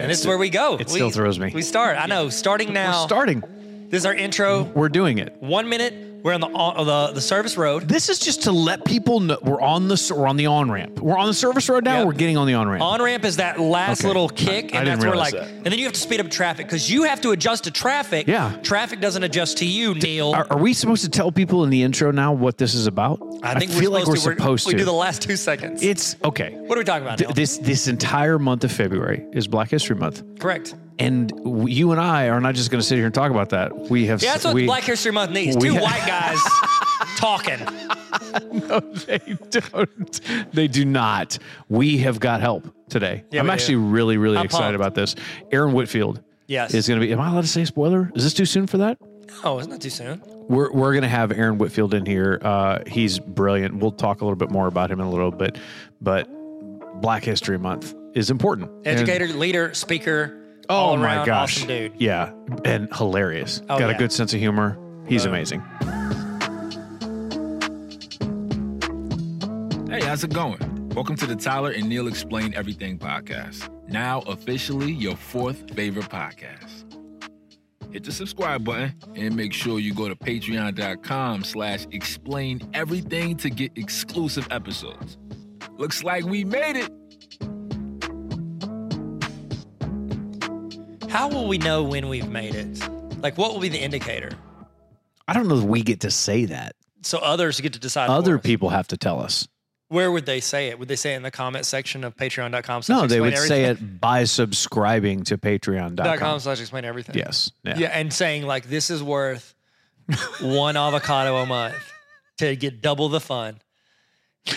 and this is where we go. It we, still throws me. We start. I know. Starting now. We're starting. This is our intro. We're doing it. One minute. We're on the on, the the service road. This is just to let people know we're on the we're on the on ramp. We're on the service road now. Yep. We're getting on the on ramp. On ramp is that last Okay. little kick, I- I and didn't that's where like, that. and then you have to speed up traffic because you have to adjust to traffic. Yeah. Traffic doesn't adjust to you, Neil. Are, are we supposed to tell people in the intro now what this is about? I think feel we're like we're supposed to. supposed we to. do the last two seconds. it's okay. what are we talking about? Th-? This this entire month of February is Black History Month, Correct. And you and I are not just going to sit here and talk about that. We have Yeah, that's what we, Black History Month needs. Two white guys talking. No, they don't. They do not. We have got help today. Yeah, I'm we do. actually really, really I'm excited pumped. about this. Aaron Whitfield Yes. is going to be. Am I allowed to say spoiler? Is this too soon for that? oh, it's not too soon. We're, we're going to have Aaron Whitfield in here. Uh, he's brilliant. We'll talk a little bit more about him in a little bit, but Black History Month is important. And- Educator, leader, speaker. Oh all my gosh, awesome dude. Yeah, and hilarious. Oh, got a good sense of humor. He's amazing. Hey, how's it going? Welcome to the Tyler and Neil Explain Everything podcast. Now officially your fourth favorite podcast. Hit the subscribe button and make sure you go to patreon.com slash explain everything to get exclusive episodes. Looks like we made it. How will we know when we've made it? Like, what will be the indicator? I don't know that we get to say that. So others get to decide. Other people have to tell us. Where would they say it? Would they say it in the comment section of patreon.com? No, they would say it by subscribing to patreon.com. slash explain everything. Yes. Yeah. Yeah, and saying like this is worth one avocado a month to get double the fun.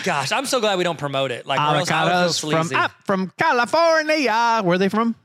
Gosh, I'm so glad we don't promote it. Like or else I would feel Avocados from up from California. Where are they from?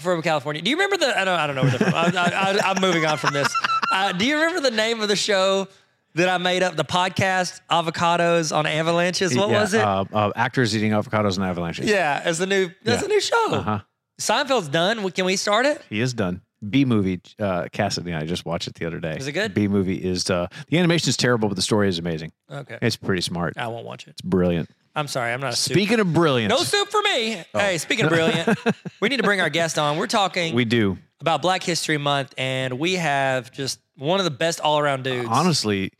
From California. Do you remember the? I don't. I don't know where they're from. I, I'm moving on from this. Uh, do you remember the name of the show that I made up? The podcast Avocados on Avalanches. What Yeah, was it? Uh, uh, actors eating avocados and avalanches. yeah, it's the new. That's Yeah. a new show. Uh-huh. Seinfeld's done. Can we start it? He is done. Bee Movie. Uh, Cassidy and I just watched it the other day. Is it good? Bee Movie is uh, the animation is terrible, but the story is amazing. Okay. It's pretty smart. I won't watch it. It's brilliant. I'm sorry. I'm not a soup. Speaking of brilliant, No soup for me. Oh. Hey, speaking of brilliant, we need to bring our guest on. We're talking we do. about Black History Month, and we have just one of the best all around dudes. Honestly,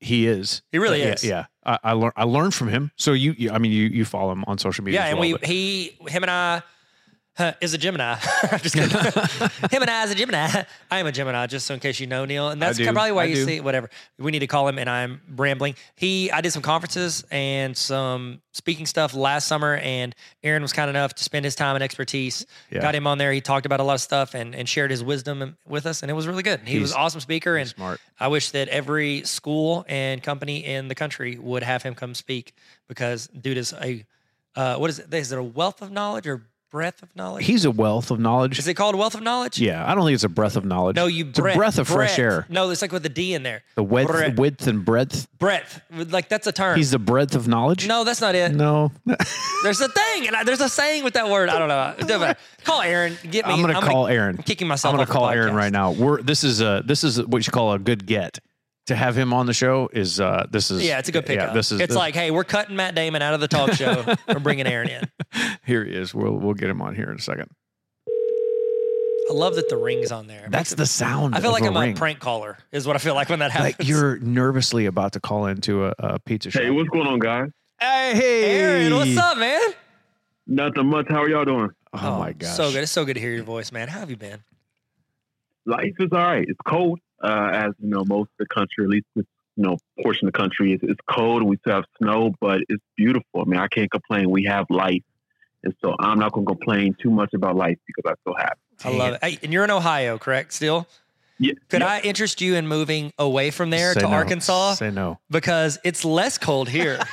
he is. He really yeah, is. Yeah, I, I learned. I learned from him. So you, you, I mean, you, you follow him on social media. Yeah, and well, we but- he him and I is a Gemini. I'm just kidding. him and I is a Gemini. I am a Gemini, just so in case you know Neil, and that's probably why I you do. see whatever. We need to call him, and I'm rambling. He I did some conferences and some speaking stuff last summer, and Aaron was kind enough to spend his time and expertise. Yeah. Got him on there. He talked about a lot of stuff and, and shared his wisdom with us, and it was really good. He was an awesome speaker, and smart. I wish that every school and company in the country would have him come speak because dude is a uh, what is it? Is it a wealth of knowledge or breadth of knowledge? He's a wealth of knowledge. is it called wealth of knowledge? yeah, I don't think it's a breath of knowledge. No, you It's breadth, a breath of fresh air. No, it's like with the D in there. The width, Breadth. width and breadth. Breadth. Like that's a term. He's the breadth of knowledge. no, that's not it. No. There's a thing, and I, there's a saying with that word. I don't know. It doesn't matter. Call Aaron. Get me. I'm gonna call Aaron. I'm kicking myself. I'm gonna call Aaron right now. We're this is a this is what you call a good get. To have him on the show is uh this is Yeah, it's a good pickup. Yeah, this is it's this- like, hey, we're cutting Matt Damon out of the talk show. we're bringing Aaron in. here he is. We'll we'll get him on here in a second. I love that the ring's on there. That's the sound. I feel of like a I'm ring. a prank caller. Is what I feel like when that happens. Like you're nervously about to call into a, a pizza shop. Hey, what's going on, guys? Hey, hey, Aaron, what's up, man? Nothing much. How are y'all doing? Oh, my gosh. so good. It's so good to hear your voice, man. How have you been? Life is all right. It's cold, uh, as you know, most of the country, at least this you know portion of the country, is it's cold. We still have snow, but it's beautiful. I mean, I can't complain. We have life, and so I'm not going to complain too much about life because I'm so happy. I love it. Hey, and you're in Ohio, correct? Still? Yeah, Could yeah. I interest you in moving away from there Say to no. Arkansas? Say no. Because it's less cold here.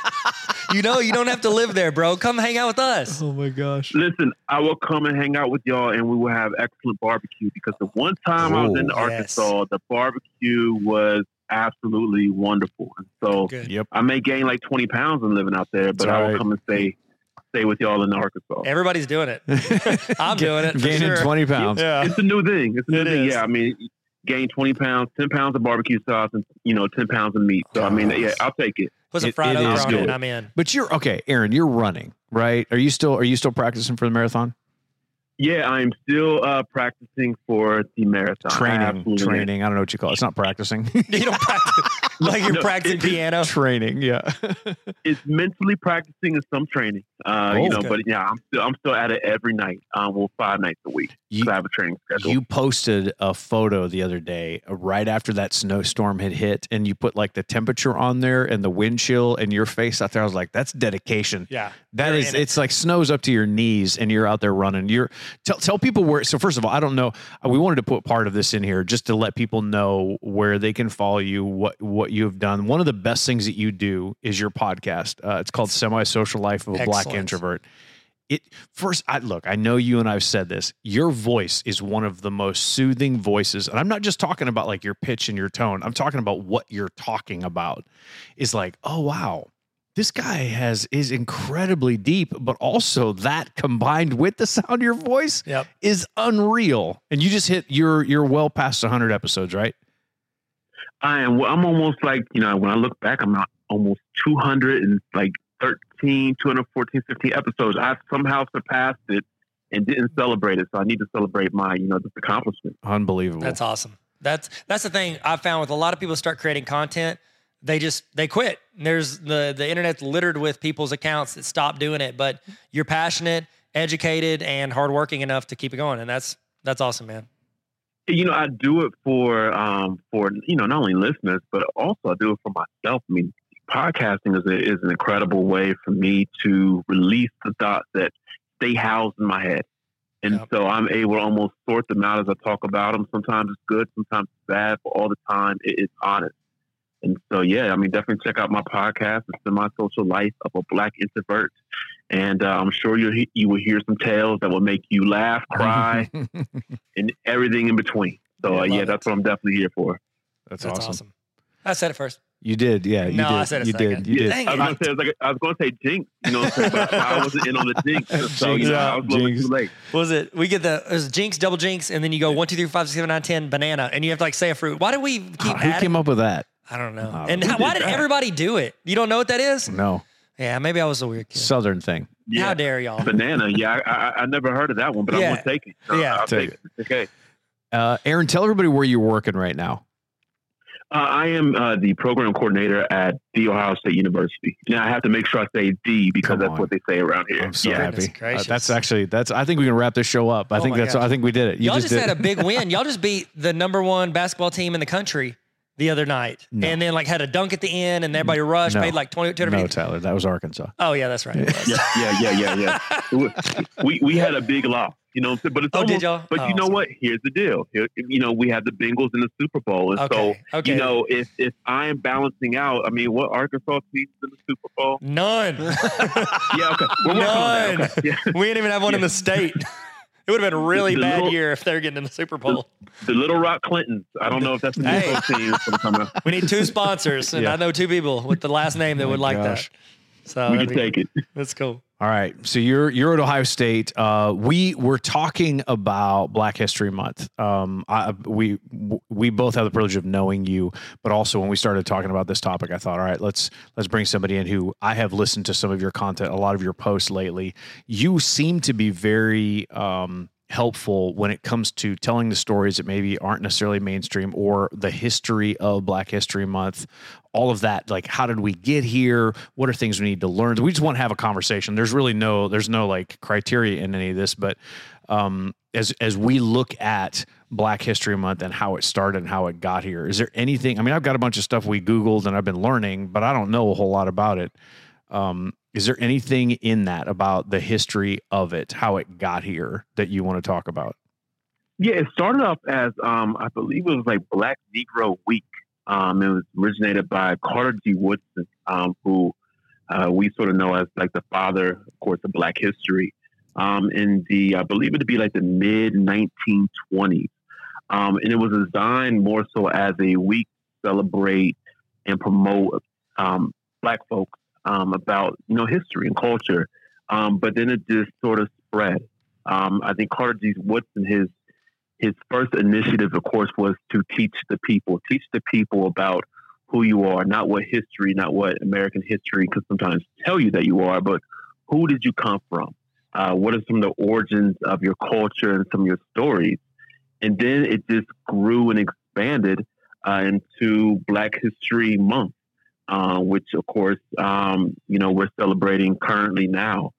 you know, you don't have to live there, bro. Come hang out with us. Oh my gosh. Listen, I will come and hang out with y'all, and we will have excellent barbecue. Because the one time I was in Oh, Arkansas, the barbecue was absolutely wonderful. And so Yep. I may gain like 20 pounds in living out there, but That's I will right. come and stay stay with y'all in Arkansas. Everybody's doing it. I'm doing it. Gaining sure. 20 pounds. Yeah. It's a new thing. It's a new It thing. is. Yeah, I mean, gain 20 pounds, 10 pounds of barbecue sauce, and you know, 10 pounds of meat. So I mean, yeah, I'll take it. Put some It- fried it okra is on it, good. I'm in. But you're okay, Aaron. You're running, right? Are you still Are you still practicing for the marathon? Yeah, I'm still uh, practicing for the marathon. Training, absolutely am. training. I don't know what you call it. It's not practicing. You don't practice like you're No, practicing it- it- piano. training, yeah. It's mentally practicing and some training. Uh, Oh, you know, okay. but yeah, I'm still I'm still at it every night. Um, well, five nights a week. You- I have a training schedule. You posted a photo the other day, uh, right after that snowstorm had hit, and you put like the temperature on there and the wind chill and your face out there. I was like, "That's dedication." Yeah. That You're is, in it. it's like snow's up to your knees, and you're out there running. You're tell tell people where. So first of all, I don't know. uh, We wanted to put part of this in here just to let people know where they can follow you, what what you have done. One of the best things that you do is your podcast. Uh, it's called Semi Social Life of a Black Introvert. It first, I look. I know you and I've said this. Your voice is one of the most soothing voices, and I'm not just talking about like your pitch and your tone. I'm talking about what you're talking about. Is like, oh wow, this guy has is incredibly deep, but also that combined with the sound of your voice Yep. is unreal. And you just hit you're you're well past 100 episodes, right? I am. I'm almost like you know when I look back, I'm not almost 200 and like 13, 214, 15 episodes. I've somehow surpassed it and didn't celebrate it. So I need to celebrate my you know this accomplishment. Unbelievable. That's awesome. That's that's the thing I found with a lot of people start creating content, they just they quit. There's the the internet's littered with people's accounts that stop doing it, but you're passionate, educated, and hardworking enough to keep it going, and that's that's awesome, man. You know, I do it for um for you know not only listeners but also I do it for myself. I mean, podcasting is a, is an incredible way for me to release the thoughts that stay housed in my head. And Yep. so I'm able to almost sort them out as I talk about them. Sometimes it's good, sometimes it's bad, but all the time it, it's honest. And so, yeah, I mean, definitely check out my podcast, It's The My Social Life of a Black Introvert. And uh, I'm sure you will you will hear some tales that will make you laugh, cry, and everything in between. So, Yeah, uh, yeah, that's what I'm definitely here for. That's, That's awesome. awesome. I said it first. You did, yeah. You No, did. I said a you second. did. You did. Dang I was gonna say, it was like, I was going to say jinx, you know, what I'm saying, but I wasn't in on the jinx. So, you Jinx, know, I was a little jinx. too late. What was it? We get the there's jinx, double jinx, and then you go one, two, three, five, six, seven, nine, ten, banana, and you have to like say a fruit. Why did we keep Who adding? came up with that? I don't know. Uh, and how, did why did that? everybody do it? You don't know what that is? No, Yeah, maybe I was a weird kid. Southern thing. Yeah. How dare y'all? Banana, yeah, I, I, I never heard of that one, but Yeah. I'm going to take it. No, Yeah. I'll Take take it. It's okay. Uh, Aaron, tell everybody where you're working right now. Uh, I am uh, the program coordinator at The Ohio State University. Now, I have to make sure I say D because that's what they say around here. I'm so yeah. Happy. Uh, that's actually that's. I think we can wrap this show up. I Oh think that's. gosh. I think we did it. You Y'all just, did had a big win. Y'all just beat the number one basketball team in the country the other night, No. and then like had a dunk at the end, and everybody rushed, No. paid like 20, 250 No, Tyler, that was Arkansas. Oh yeah, that's right. Yeah, yeah, yeah, yeah, yeah. Was- we we had a big loss, you know. what I'm saying? But it's Oh, almost, did y'all? But Oh, you know sorry. what? Here's the deal. Here, you know, we had the Bengals in the Super Bowl, and Okay. so Okay. you know, if if I am balancing out, I mean, what Arkansas teams in the Super Bowl? None. Yeah, okay, we're working on that. None. Okay. Yeah. we didn't even have one in the state. It would have been a really The bad little- year if they're getting in the Super Bowl. The Little Rock Clintons. I don't know if that's the Hey. Team that's gonna come out. We need two sponsors, and Yeah. I know two people with the last name that Oh would like gosh. that. So We that'd can be- take it. that's cool. All right. So you're you're at Ohio State. Uh, we were talking about Black History Month. Um, I, we we both have the privilege of knowing you, but also when we started talking about this topic, I thought, all right, let's let's bring somebody in who I have listened to some of your content, a lot of your posts lately. You seem to be very um, helpful when it comes to telling the stories that maybe aren't necessarily mainstream or the history of Black History Month all of that like how did we get here? What are things we need to learn? We just want to have a conversation. There's really no there's no like criteria in any of this but um as as we look at black history month and how it started and how it got here is there anything i mean i've got a bunch of stuff we googled and i've been learning but i don't know a whole lot about it. Um is there anything in that about the history of it how it got here that you want to talk about Yeah, it started off as um, I believe it was like Black Negro Week. Um, it was originated by Carter G. Woodson, um, who uh, we sort of know as like the father, of course, of Black history. Um, in the, I believe it to be like the mid 1920s, um, and it was designed more so as a week to celebrate and promote um, Black folks um, about you know history and culture. Um, but then it just sort of spread. Um, I think Carter G. Woodson, his his first initiative, of course, was to teach the people, teach the people about who you are, not what history, not what American history could sometimes tell you that you are, but who did you come from? Uh, what are some of the origins of your culture and some of your stories? And then it just grew and expanded uh, into Black History Month, uh, which of course, um, you know, we're celebrating currently now.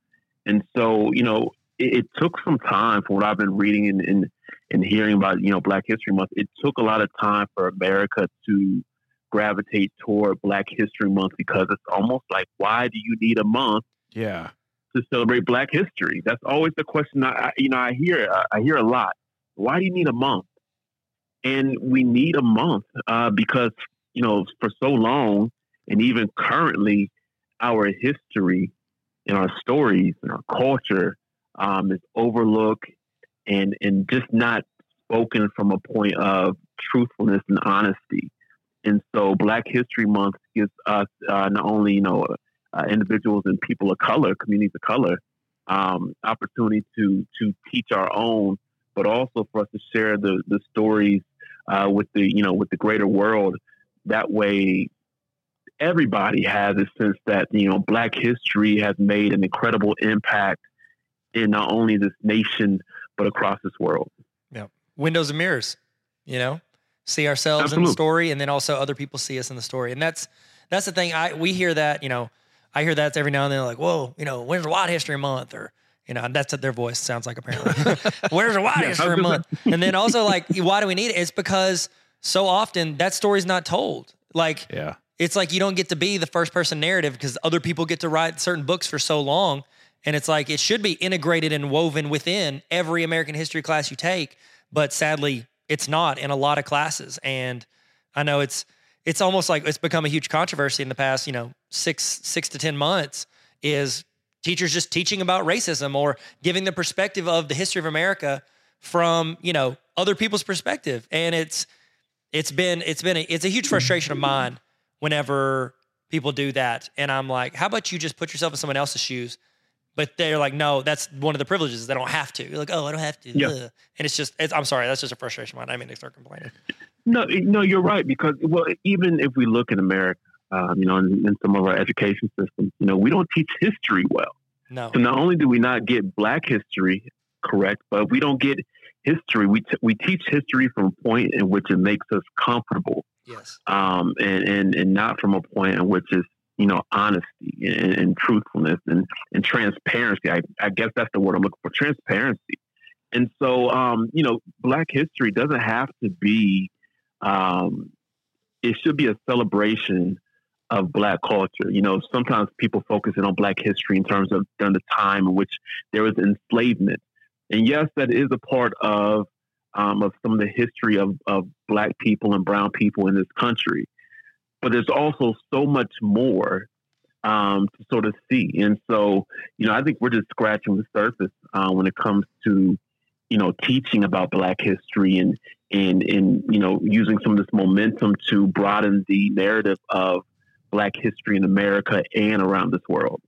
And so, you know, it, it, took some time from what I've been reading and, and, and hearing about, you know, Black History Month. It took a lot of time for America to gravitate toward Black History Month because it's almost like, why do you need a month? Yeah. To celebrate Black history, that's always the question. I, you know, I hear, I hear a lot. Why do you need a month? And we need a month uh, because you know for so long, and even currently, our history and our stories and our culture um, is overlooked and and just not spoken from a point of truthfulness and honesty. And so, Black History Month gives us uh, not only you know uh, individuals and people of color, communities of color, um, opportunity to to teach our own, but also for us to share the the stories uh, with the you know with the greater world. That way, everybody has a sense that you know Black history has made an incredible impact in not only this nation but across this world. Yeah, windows and mirrors. You know, see ourselves Absolutely. in the story, and then also other people see us in the story, and that's that's the thing. I we hear that you know. I hear that every now and then, like, "Whoa, you know, when's White History Month?" or you know, that's what their voice sounds like apparently. Where's the White yeah, History Month? and then also like, why do we need it? It's because so often that story's not told. Like, yeah, it's like you don't get to be the first person narrative because other people get to write certain books for so long. And it's like it should be integrated and woven within every American history class you take, but sadly, it's not in a lot of classes. And I know it's it's almost like it's become a huge controversy in the past, you know, six six to ten months. Is teachers just teaching about racism or giving the perspective of the history of America from you know other people's perspective, and it's it's been it's been a, it's a huge frustration of mine whenever people do that. And I'm like, how about you just put yourself in someone else's shoes? But they're like, no, that's one of the privileges. They don't have to. You're like, oh, I don't have to. Yeah. And it's just, it's, I'm sorry, that's just a frustration of mine. I mean, they start complaining. No, no, you're right. Because, well, even if we look in America, um, you know, in, in, some of our education systems, you know, we don't teach history well. No. So not only do we not get Black history correct, but we don't get history. We t- we teach history from a point in which it makes us comfortable. Yes. Um, and, and, and not from a point in which is, you know, honesty and, and truthfulness and, and transparency. I, I guess that's the word I'm looking for transparency. And so, um, you know, Black history doesn't have to be, um, it should be a celebration of Black culture. You know, sometimes people focus in on Black history in terms of during the time in which there was enslavement. And yes, that is a part of um, of some of the history of, of black people and brown people in this country. But there's also so much more um, to sort of see. And so, you know, I think we're just scratching the surface uh, when it comes to, you know, teaching about black history and, and, and, you know, using some of this momentum to broaden the narrative of black history in America and around this world.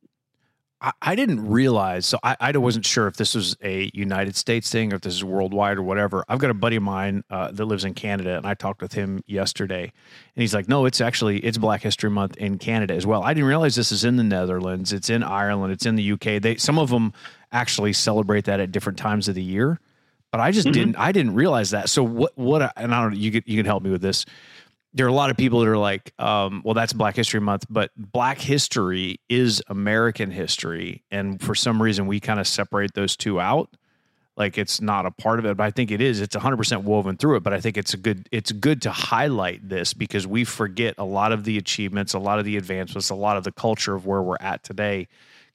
I, didn't realize, so I, I wasn't sure if this was a United States thing or if this is worldwide or whatever. I've got a buddy of mine uh, that lives in Canada, and I talked with him yesterday, and he's like, "No, it's actually it's Black History Month in Canada as well." I didn't realize this is in the Netherlands, it's in Ireland, it's in the UK. They some of them actually celebrate that at different times of the year, but I just mm-hmm. didn't I didn't realize that. So what what and I don't you you can help me with this there are a lot of people that are like, um, well, that's Black History Month, but Black history is American history. And for some reason, we kind of separate those two out. Like it's not a part of it, but I think it is. It's 100% woven through it. But I think it's a good. It's good to highlight this because we forget a lot of the achievements, a lot of the advancements, a lot of the culture of where we're at today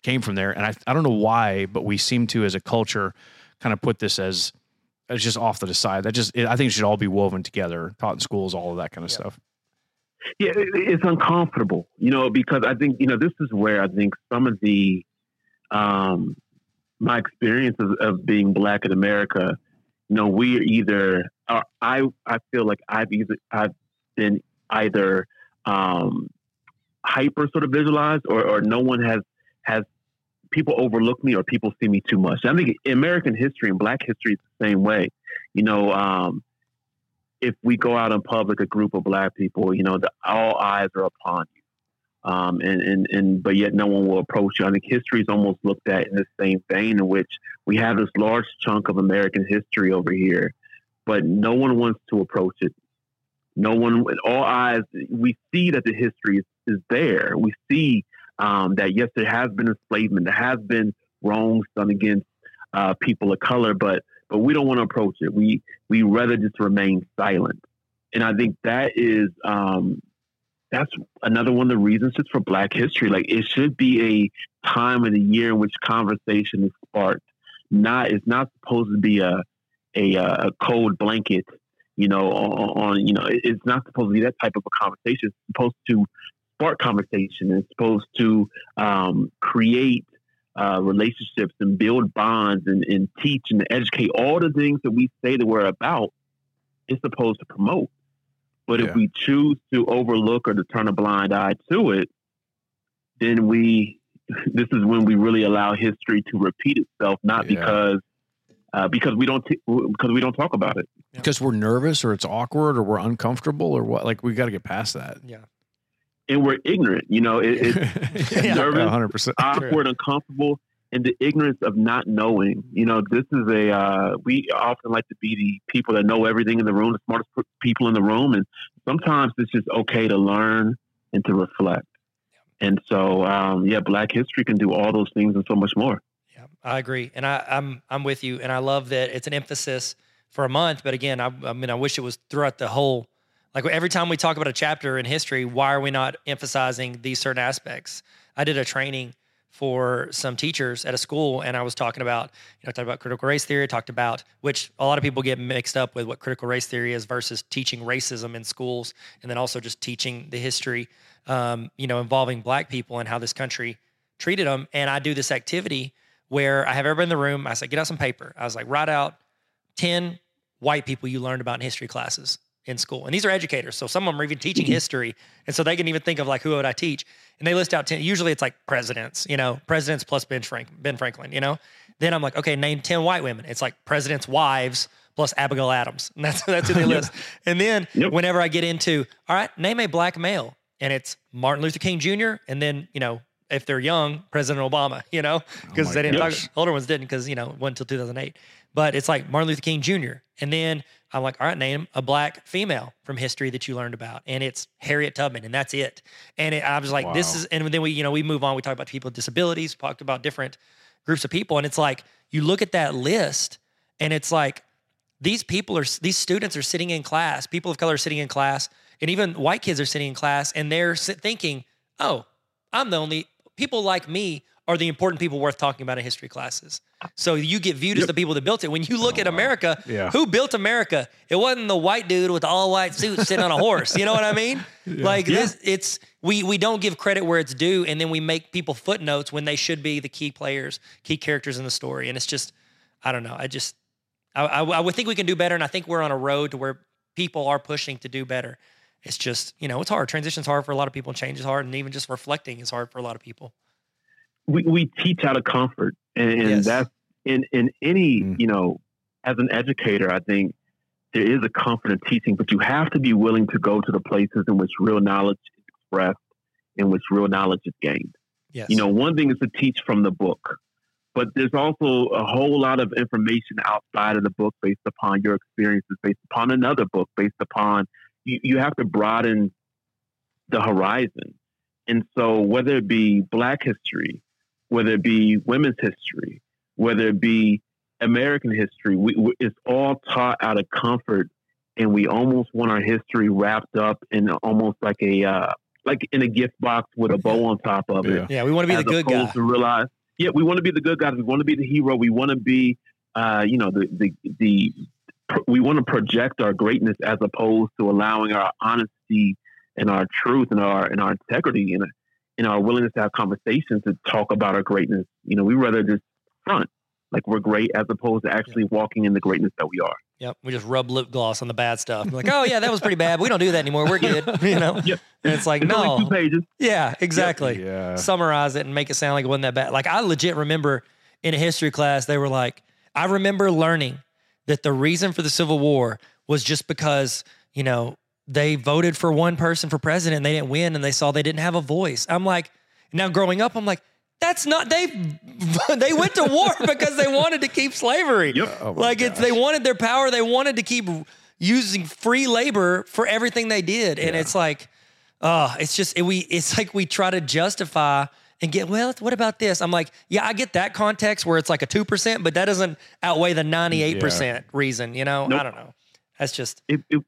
came from there. And I, I don't know why, but we seem to, as a culture, kind of put this as it's just off to the side. That just, it, I think it should all be woven together, taught in schools, all of that kind of yeah. stuff. Yeah, it, it's uncomfortable, you know, because I think, you know, this is where I think some of the, um, my experience of, of being black in America, you know, we either, are, I, I feel like I've either, I've been either, um, hyper sort of visualized or, or no one has, has people overlook me or people see me too much. I think American history and Black history is the same way. You know, um, if we go out in public, a group of Black people, you know, the, all eyes are upon you. Um, and, and, and, but yet no one will approach you. I think history is almost looked at in the same vein in which we have this large chunk of American history over here, but no one wants to approach it. No one, all eyes, we see that the history is, is there. We see um, that, yes, there has been enslavement, there has been wrongs done against uh, people of color, but, but we don't want to approach it. We, we rather just remain silent. And I think that is, um, that's another one of the reasons just for Black History. Like it should be a time of the year in which conversation is sparked. Not it's not supposed to be a a, a cold blanket, you know, on, on, you know it's not supposed to be that type of a conversation. It's supposed to spark conversation. It's supposed to um, create uh, relationships and build bonds and, and teach and educate all the things that we say that we're about. It's supposed to promote. But yeah. if we choose to overlook or to turn a blind eye to it, then we this is when we really allow history to repeat itself, not yeah. because uh, because we don't t- because we don't talk about it because we're nervous or it's awkward or we're uncomfortable or what. Like we got to get past that. Yeah. And we're ignorant, you know. It, it's yeah, nervous, 100%. awkward, uncomfortable and the ignorance of not knowing. You know, this is a uh, we often like to be the people that know everything in the room, the smartest people in the room, and sometimes it's just okay to learn and to reflect. And so, um, yeah, Black history can do all those things and so much more. Yeah, I agree, and I, I'm I'm with you, and I love that it's an emphasis for a month. But again, I, I mean, I wish it was throughout the whole. Like every time we talk about a chapter in history, why are we not emphasizing these certain aspects? I did a training for some teachers at a school and I was talking about, you know, I talked about critical race theory, I talked about which a lot of people get mixed up with what critical race theory is versus teaching racism in schools and then also just teaching the history um, you know, involving black people and how this country treated them. And I do this activity where I have everybody in the room. I said, get out some paper. I was like, write out 10 white people you learned about in history classes in school. And these are educators. So some of them are even teaching history. And so they can even think of like, who would I teach? And they list out 10, usually it's like presidents, you know, presidents plus Ben, Frank, ben Franklin, you know? Then I'm like, okay, name 10 white women. It's like presidents' wives plus Abigail Adams. And that's, that's who they list. And then yep. whenever I get into, all right, name a black male. And it's Martin Luther King Jr. And then, you know, if they're young, President Obama, you know, because oh they didn't gosh. talk, older ones didn't because, you know, it wasn't until 2008. But it's like Martin Luther King Jr. And then I'm like, all right, name a black female from history that you learned about. And it's Harriet Tubman, and that's it. And it, I was like, wow. this is, and then we, you know, we move on. We talk about people with disabilities, talked about different groups of people. And it's like, you look at that list, and it's like, these people are, these students are sitting in class, people of color are sitting in class, and even white kids are sitting in class, and they're thinking, oh, I'm the only, people like me are the important people worth talking about in history classes. So you get viewed yep. as the people that built it. When you look oh, at America, yeah. who built America? It wasn't the white dude with all white suit sitting on a horse. You know what I mean? Yeah. Like yeah. this, it's we we don't give credit where it's due, and then we make people footnotes when they should be the key players, key characters in the story. And it's just, I don't know. I just, I, I, I would think we can do better, and I think we're on a road to where people are pushing to do better. It's just, you know, it's hard. Transition's hard for a lot of people. Change is hard, and even just reflecting is hard for a lot of people we, we teach out of comfort and, and yes. that's in in any mm. you know as an educator i think there is a comfort in teaching but you have to be willing to go to the places in which real knowledge is expressed in which real knowledge is gained yes. you know one thing is to teach from the book but there's also a whole lot of information outside of the book based upon your experiences based upon another book based upon you, you have to broaden the horizon and so whether it be black history whether it be women's history, whether it be American history, we, we, it's all taught out of comfort, and we almost want our history wrapped up in almost like a uh, like in a gift box with a bow on top of it. Yeah, we want to be the good guy. To realize, yeah, we want to be the good guys. We want to be the hero. We want to be, uh, you know, the the the. We want to project our greatness as opposed to allowing our honesty and our truth and our and our integrity and in our willingness to have conversations to talk about our greatness. You know, we rather just front like we're great as opposed to actually walking in the greatness that we are. Yep. We just rub lip gloss on the bad stuff. We're like, oh yeah, that was pretty bad. we don't do that anymore. We're good. You know? Yep. And it's like, it's no. two pages. Yeah, exactly. Yep. Yeah. Summarize it and make it sound like it wasn't that bad. Like I legit remember in a history class, they were like, I remember learning that the reason for the Civil War was just because, you know, they voted for one person for president and they didn't win and they saw they didn't have a voice. I'm like, now growing up, I'm like, that's not they they went to war because they wanted to keep slavery. Yep. Oh like it's they wanted their power, they wanted to keep using free labor for everything they did. And it's like, uh, it's just it, we it's like we try to justify and get well, what about this? I'm like, yeah, I get that context where it's like a two percent, but that doesn't outweigh the ninety eight percent reason, you know? I don't know. That's just if, if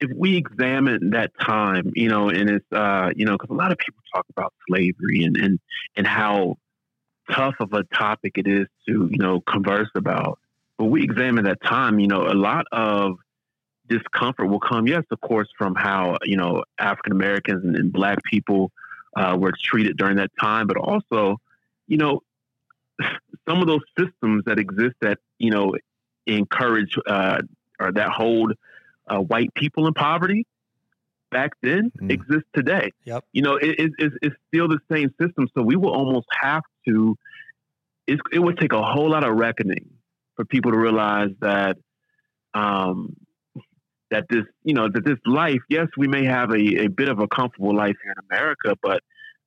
if we examine that time, you know, and it's uh, you know, because a lot of people talk about slavery and and and how tough of a topic it is to you know converse about. But we examine that time, you know, a lot of discomfort will come, yes, of course, from how you know African Americans and, and Black people uh, were treated during that time, but also, you know, some of those systems that exist that you know encourage uh, or that hold uh, white people in poverty back then Mm. exist today. Yep. You know, it, it, it's, it's still the same system. So we will almost have to, it's, it would take a whole lot of reckoning for people to realize that, um, that this, you know, that this life, yes, we may have a, a bit of a comfortable life here in America, but,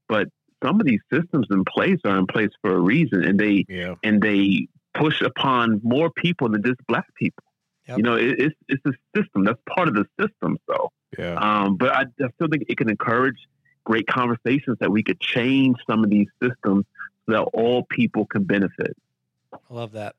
but some of these systems in place are in place for a reason and they, Yeah. and they push upon more people than just black people. Yep. You know, it, it's it's a system. That's part of the system. So, Yeah. um, but I, I still think it can encourage great conversations that we could change some of these systems so that all people can benefit. I love that.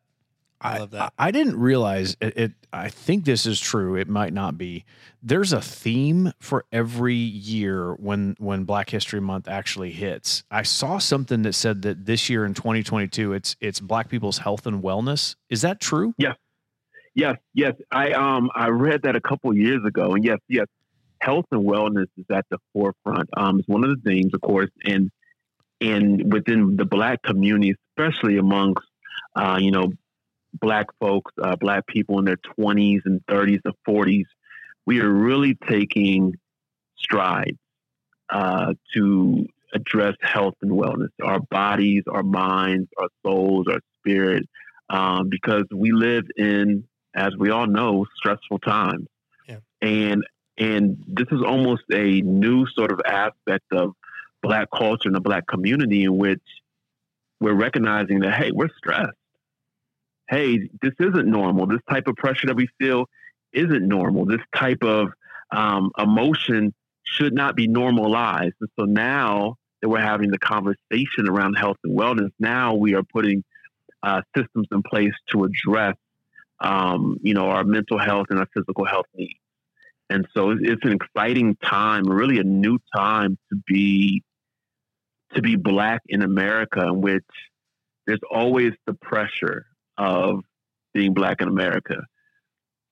I love that. I, I didn't realize it, it. I think this is true. It might not be. There's a theme for every year when when Black History Month actually hits. I saw something that said that this year in 2022, it's it's Black people's health and wellness. Is that true? Yes, yes. I um I read that a couple years ago, and yes, yes, health and wellness is at the forefront. Um, it's one of the things, of course, and and within the black community, especially amongst uh, you know black folks, uh, black people in their twenties and thirties and forties, we are really taking strides uh, to address health and wellness, our bodies, our minds, our souls, our spirit, um, because we live in, as we all know, stressful times. Yeah. And and this is almost a new sort of aspect of black culture and the black community in which we're recognizing that hey, we're stressed. Hey, this isn't normal. This type of pressure that we feel isn't normal. This type of um, emotion should not be normalized. And so now that we're having the conversation around health and wellness, now we are putting uh, systems in place to address, um, you know, our mental health and our physical health needs. And so it's, an exciting time, really a new time to be to be black in America, in which there's always the pressure of being black in America,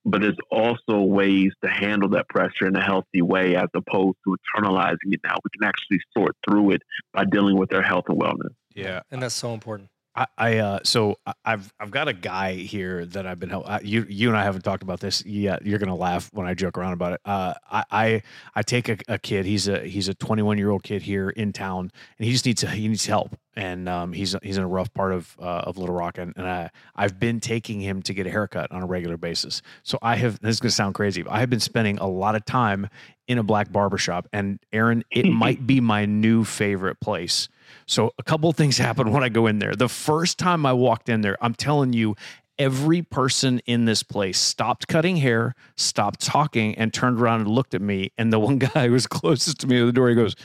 but there's also ways to handle that pressure in a healthy way, as opposed to internalizing it. Now we can actually sort through it by dealing with our health and wellness. Yeah. And that's so important. I, I uh so I've I've got a guy here that I've been help. I, you you and I haven't talked about this yet. You're gonna laugh when I joke around about it. Uh, I I, I take a, a kid. He's a he's a 21 year old kid here in town, and he just needs he needs help. And um, he's he's in a rough part of uh, of Little Rock, and, and I I've been taking him to get a haircut on a regular basis. So I have this is gonna sound crazy. But I have been spending a lot of time in a black barbershop, and Aaron, it might be my new favorite place. So a couple of things happen when I go in there. The first time I walked in there, I'm telling you, every person in this place stopped cutting hair, stopped talking, and turned around and looked at me. And the one guy who was closest to me at the door, he goes,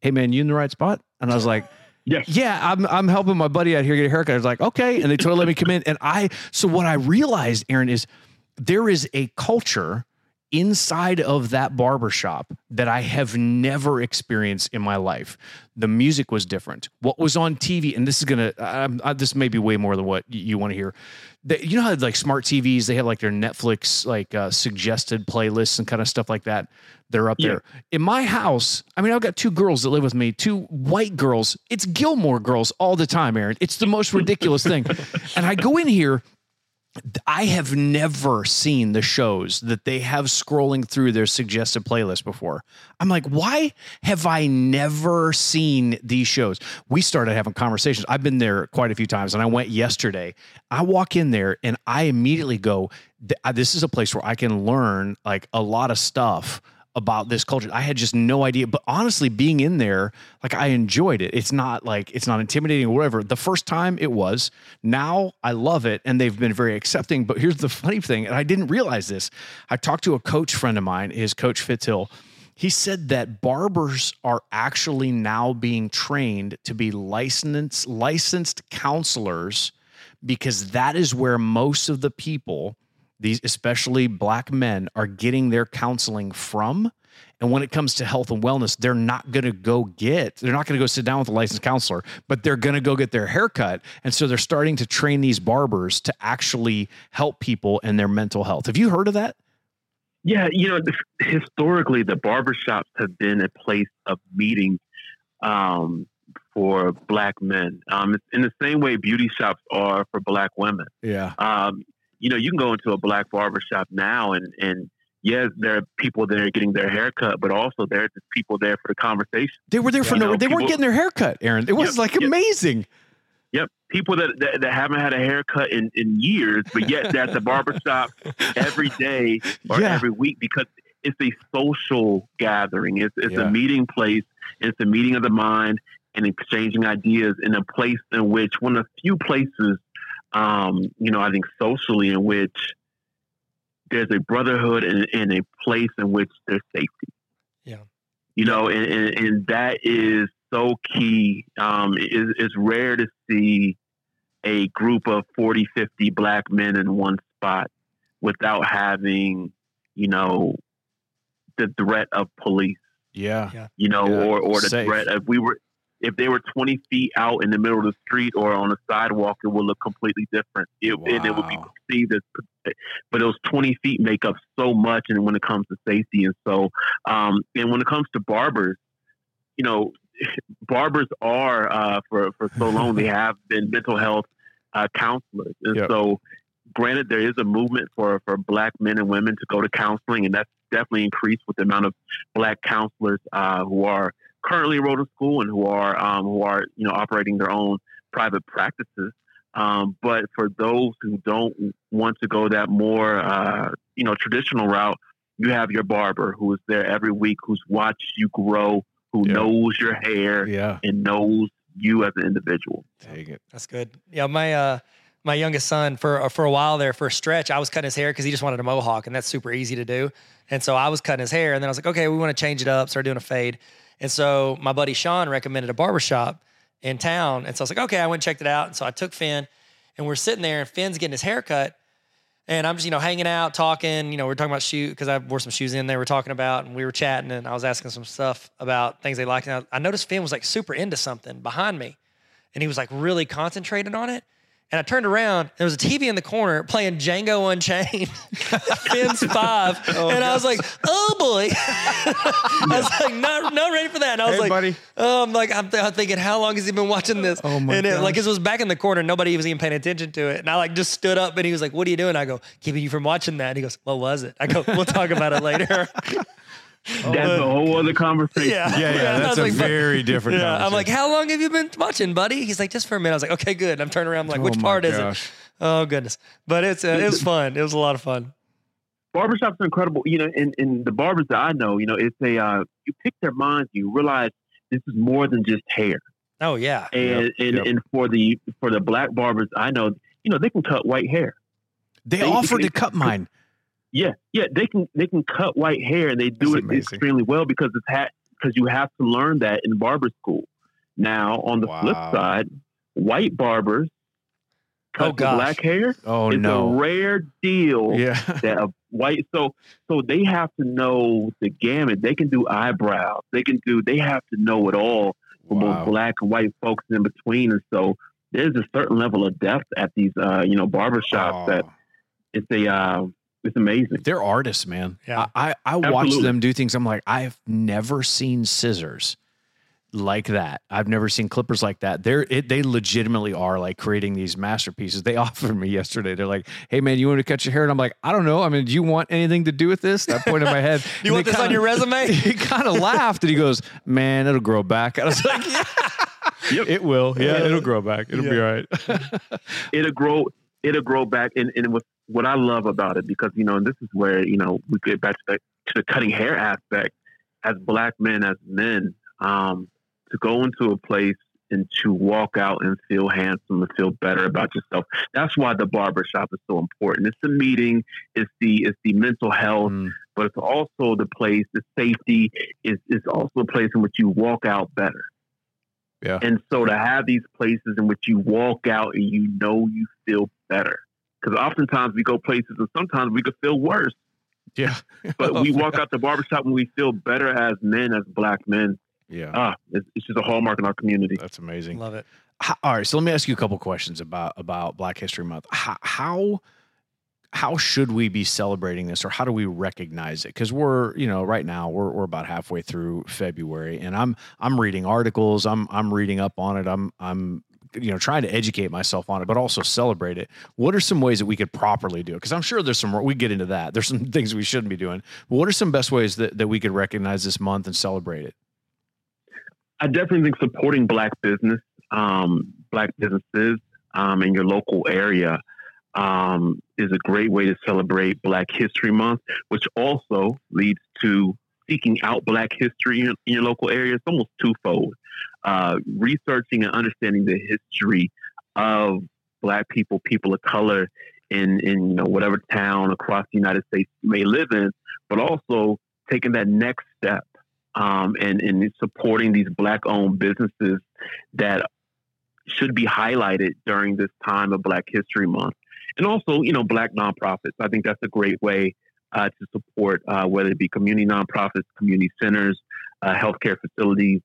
Hey man, you in the right spot? And I was like, Yes. yeah, I'm I'm helping my buddy out here get a haircut. I was like, okay. And they totally let me come in. And I so what I realized, Aaron, is there is a culture inside of that barbershop that I have never experienced in my life. The music was different. What was on TV, and this is gonna, um, uh, this may be way more than what you want to hear. They, you know how like smart TVs, they have like their Netflix like uh, suggested playlists and kind of stuff like that. They're up Yeah. there in my house. I mean, I've got two girls that live with me, two white girls. It's Gilmore Girls all the time, Aaron. It's the most ridiculous thing. And I go in here I have never seen the shows that they have scrolling through their suggested playlist before. I'm like, why have I never seen these shows? We started having conversations. I've been there quite a few times and I went yesterday. I walk in there and I immediately go, this is a place where I can learn like a lot of stuff about this culture. I had just no idea. But honestly, being in there, like I enjoyed it. It's not like it's not intimidating or whatever. The first time it was. Now I love it, and they've been very accepting. But here's the funny thing, and I didn't realize this. I talked to a coach friend of mine, his coach Fitzhill. He said that barbers are actually now being trained to be licensed licensed counselors because that is where most of the people these especially black men are getting their counseling from. And when it comes to health and wellness they're not going to go get they're not going to go sit down with a licensed counselor but they're going to go get their haircut. And so they're starting to train these barbers to actually help people in their mental health. Have you heard of that? Yeah you know historically the barbershops have been a place of meeting um, for black men. Um, in the same way beauty shops are for black women. Yeah. Um, you know, you can go into a black barbershop now and, and yes, there are people there getting their haircut, but also there are just people there for the conversation. They were there for you no, know, they people, weren't getting their haircut, Aaron. It was yep, like amazing. Yep. People that, that, that, haven't had a haircut in, in years, but yet they're at the barbershop every day or yeah. every week because it's a social gathering. It's, it's yeah. a meeting place. It's a meeting of the mind and exchanging ideas in a place in which one of the few places um, you know, I think socially in which there's a brotherhood and, and a place in which there's safety. Yeah. You know, and, and, and that is so key. Um, it's, it's rare to see a group of 40, 50 black men in one spot without having, you know, the threat of police. Yeah. You know, yeah. or, or the Safe. threat of we were if they were 20 feet out in the middle of the street or on a sidewalk, it would look completely different. It, wow. And it would be perceived as, but those 20 feet make up so much. And when it comes to safety, and so, um, and when it comes to barbers, you know, barbers are uh, for for so long they have been mental health uh, counselors, and yep. so granted there is a movement for for black men and women to go to counseling, and that's definitely increased with the amount of black counselors uh, who are currently enrolled in school and who are um, who are you know operating their own private practices. Um, but for those who don't want to go that more uh, you know traditional route, you have your barber who is there every week, who's watched you grow, who yeah. knows your hair, yeah. and knows you as an individual. Take it. That's good. Yeah, my uh, my youngest son for uh, for a while there for a stretch, I was cutting his hair because he just wanted a mohawk, and that's super easy to do. And so I was cutting his hair, and then I was like, okay, we want to change it up, start doing a fade. And so my buddy Sean recommended a barbershop in town. And so I was like, okay, I went and checked it out. And so I took Finn and we're sitting there and Finn's getting his hair cut. And I'm just, you know, hanging out, talking. You know, we're talking about shoes because I wore some shoes in there. We're talking about, and we were chatting, and I was asking some stuff about things they liked. And I, I noticed Finn was like super into something behind me, and he was like really concentrated on it. And I turned around, there was a TV in the corner playing Django Unchained, Finn's Five. Oh, and I was like, oh boy. I was like, not, not ready for that. And I was hey, like, buddy. Oh, I'm like, I'm, th- I'm, thinking, how long has he been watching this? Oh my And it, like, it was back in the corner. Nobody was even paying attention to it. And I like just stood up and he was like, what are you doing? I go, keeping you from watching that. And he goes, what was it? I go, we'll talk about it later. That's a whole other conversation. Yeah, yeah, yeah. That's a like, very different. Yeah, I'm like, how long have you been watching, buddy? He's like, just for a minute. I was like, okay, good. I'm turning around. I'm like, which oh part gosh. is it? Oh goodness, but it's uh, it was fun. It was a lot of fun. Barbershops are incredible. You know, in, in the barbers that I know, you know, it's a uh, you pick their minds. You realize this is more than just hair. Oh yeah, and yep, and, yep. and for the for the black barbers I know, you know, they can cut white hair. They, they offered to cut mine. Yeah, yeah, they can they can cut white hair and they do That's it amazing. extremely well because it's hat because you have to learn that in barber school. Now, on the wow. flip side, white barbers cut oh, black hair. Oh it's no, a rare deal. Yeah, that a white so so they have to know the gamut. They can do eyebrows. They can do. They have to know it all for wow. both black and white folks in between. And so there's a certain level of depth at these uh, you know barbershops oh. that it's a uh, it's amazing. They're artists, man. Yeah. I, I, I watch them do things. I'm like, I've never seen scissors like that. I've never seen clippers like that. They're it, they legitimately are like creating these masterpieces. They offered me yesterday. They're like, "Hey man, you want to cut your hair?" And I'm like, "I don't know. I mean, do you want anything to do with this?" That point in my head. you want this kinda, on your resume? He kind of laughed and he goes, "Man, it'll grow back." I was like, "Yeah, yep. it will. Yeah, it'll grow back. It'll yeah. be all right. it'll grow. It'll grow back." And and what what I love about it because you know, and this is where you know we get back to the, to the cutting hair aspect. As black men, as men, um, to go into a place and to walk out and feel handsome and feel better about yourself. That's why the barbershop is so important. It's the meeting, it's the it's the mental health, mm. but it's also the place, the safety is is also a place in which you walk out better. Yeah. And so to have these places in which you walk out and you know you feel better. Because oftentimes we go places and sometimes we could feel worse. Yeah. but we walk out the barbershop and we feel better as men, as black men yeah. Ah, it's, it's just a hallmark in our community. That's amazing. Love it. How, all right, so let me ask you a couple questions about about Black History Month. How, how how should we be celebrating this, or how do we recognize it? Because we're you know right now we're we're about halfway through February, and I'm I'm reading articles, I'm I'm reading up on it, I'm I'm you know trying to educate myself on it but also celebrate it. What are some ways that we could properly do it? Because i'm sure there's some we get into that. There's some things we shouldn't be doing. But what are some best ways that, that we could recognize this month and celebrate it? I definitely think supporting black business, um, black businesses um, in your local area um, is a great way to celebrate Black History Month, which also leads to seeking out Black history in, in your local area. It's almost twofold. Uh, researching and understanding the history of Black people, people of color in, in you know whatever town across the United States may live in, but also taking that next step um, and, and supporting these black owned businesses that should be highlighted during this time of Black History Month. And also, you know, black nonprofits. I think that's a great way uh, to support, uh, whether it be community nonprofits, community centers, uh, healthcare facilities,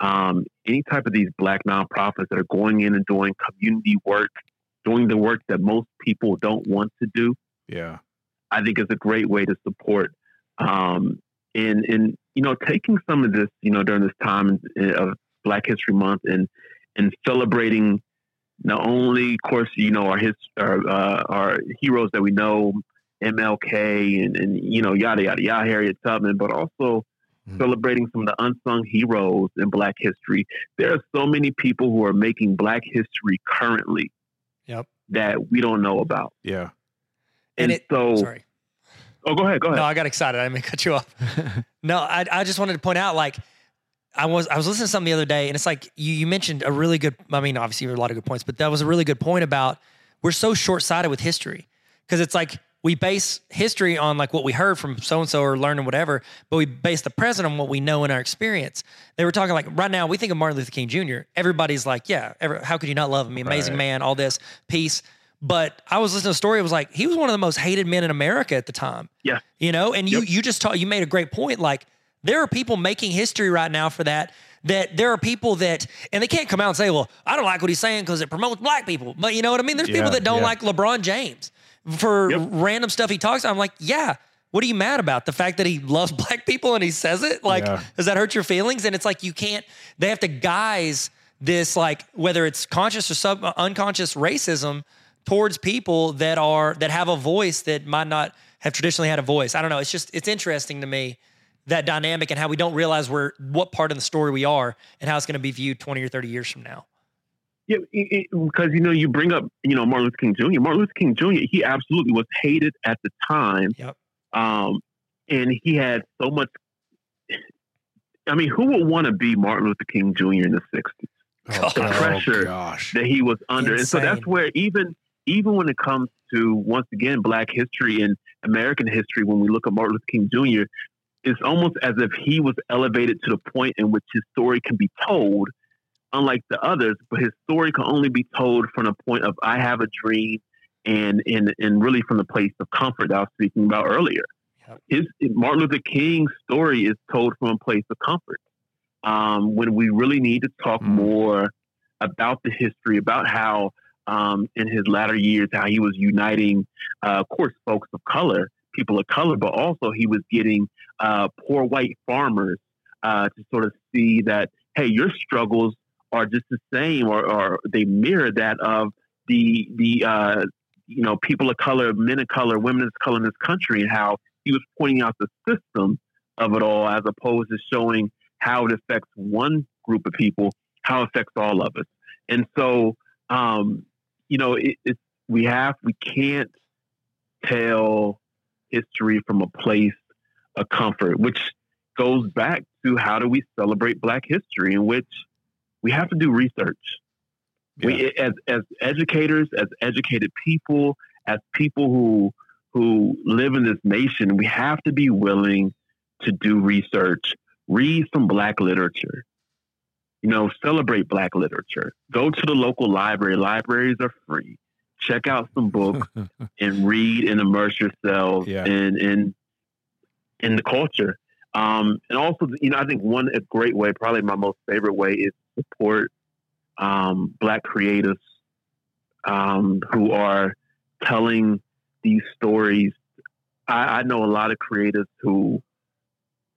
um, any type of these black nonprofits that are going in and doing community work, doing the work that most people don't want to do. Yeah. I think is a great way to support um, and and you know taking some of this you know during this time of Black History Month and and celebrating not only of course you know our his our, uh, our heroes that we know MLK and and you know yada yada yada Harriet Tubman but also mm-hmm. celebrating some of the unsung heroes in Black history there are so many people who are making Black history currently yep that we don't know about yeah and, and it, so sorry Oh, go ahead. Go ahead. No, I got excited. I didn't mean to cut you off. no, I, I just wanted to point out, like, I was I was listening to something the other day, and it's like you, you mentioned a really good. I mean, obviously, there are a lot of good points, but that was a really good point about we're so short sighted with history because it's like we base history on like what we heard from so and so or learning whatever, but we base the present on what we know in our experience. They were talking like right now we think of Martin Luther King Jr. Everybody's like, yeah, ever, how could you not love him? Amazing right. man, all this peace. But I was listening to a story. It was like he was one of the most hated men in America at the time. Yeah, you know, and you you just taught you made a great point. Like there are people making history right now for that. That there are people that, and they can't come out and say, "Well, I don't like what he's saying because it promotes black people." But you know what I mean? There's yeah, people that don't yeah. like LeBron James for yep. random stuff he talks. I'm like, yeah. What are you mad about? The fact that he loves black people and he says it? Like, yeah. does that hurt your feelings? And it's like you can't. They have to guise this, like whether it's conscious or sub uh, unconscious racism towards people that are that have a voice that might not have traditionally had a voice. I don't know. It's just it's interesting to me that dynamic and how we don't realize where what part of the story we are and how it's going to be viewed 20 or 30 years from now. Yeah, because you know you bring up you know Martin Luther King Jr. Martin Luther King Jr. He absolutely was hated at the time. Yep. Um, and he had so much. I mean, who would want to be Martin Luther King Jr. in the '60s? Oh, the pressure oh, that he was under, Insane. and so that's where even even when it comes to once again Black history and American history, when we look at Martin Luther King Jr., it's almost as if he was elevated to the point in which his story can be told, unlike the others. But his story can only be told from the point of I have a dream, and and and really from the place of comfort that I was speaking about earlier. His Martin Luther King's story is told from a place of comfort. Um, when we really need to talk mm. more about the history, about how um, in his latter years, how he was uniting, uh, of course, folks of color, people of color, but also he was getting uh, poor white farmers uh, to sort of see that hey, your struggles are just the same, or, or they mirror that of the the uh, you know people of color, men of color, women of color in this country, and how he was pointing out the system of it all, as opposed to showing how it affects one group of people, how it affects all of us. And so, um, you know, it, it's we have we can't tell history from a place of comfort, which goes back to how do we celebrate Black history, in which we have to do research. Yeah. We, as as educators, as educated people, as people who who live in this nation, we have to be willing to do research, read some Black literature, you know, celebrate Black literature. Go to the local library. Libraries are free. Check out some books and read and immerse yourself yeah. in in in the culture. Um, and also, you know, I think one great way, probably my most favorite way, is support um, Black creatives um, who are telling these stories. I, I know a lot of creatives who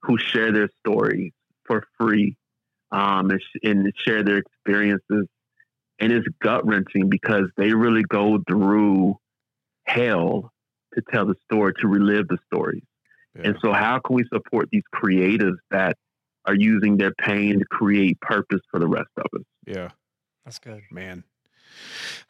who share their stories for free um, and, sh- and share their experiences. And it's gut wrenching because they really go through hell to tell the story, to relive the stories. Yeah. And so, how can we support these creatives that are using their pain to create purpose for the rest of us? Yeah, that's good, man.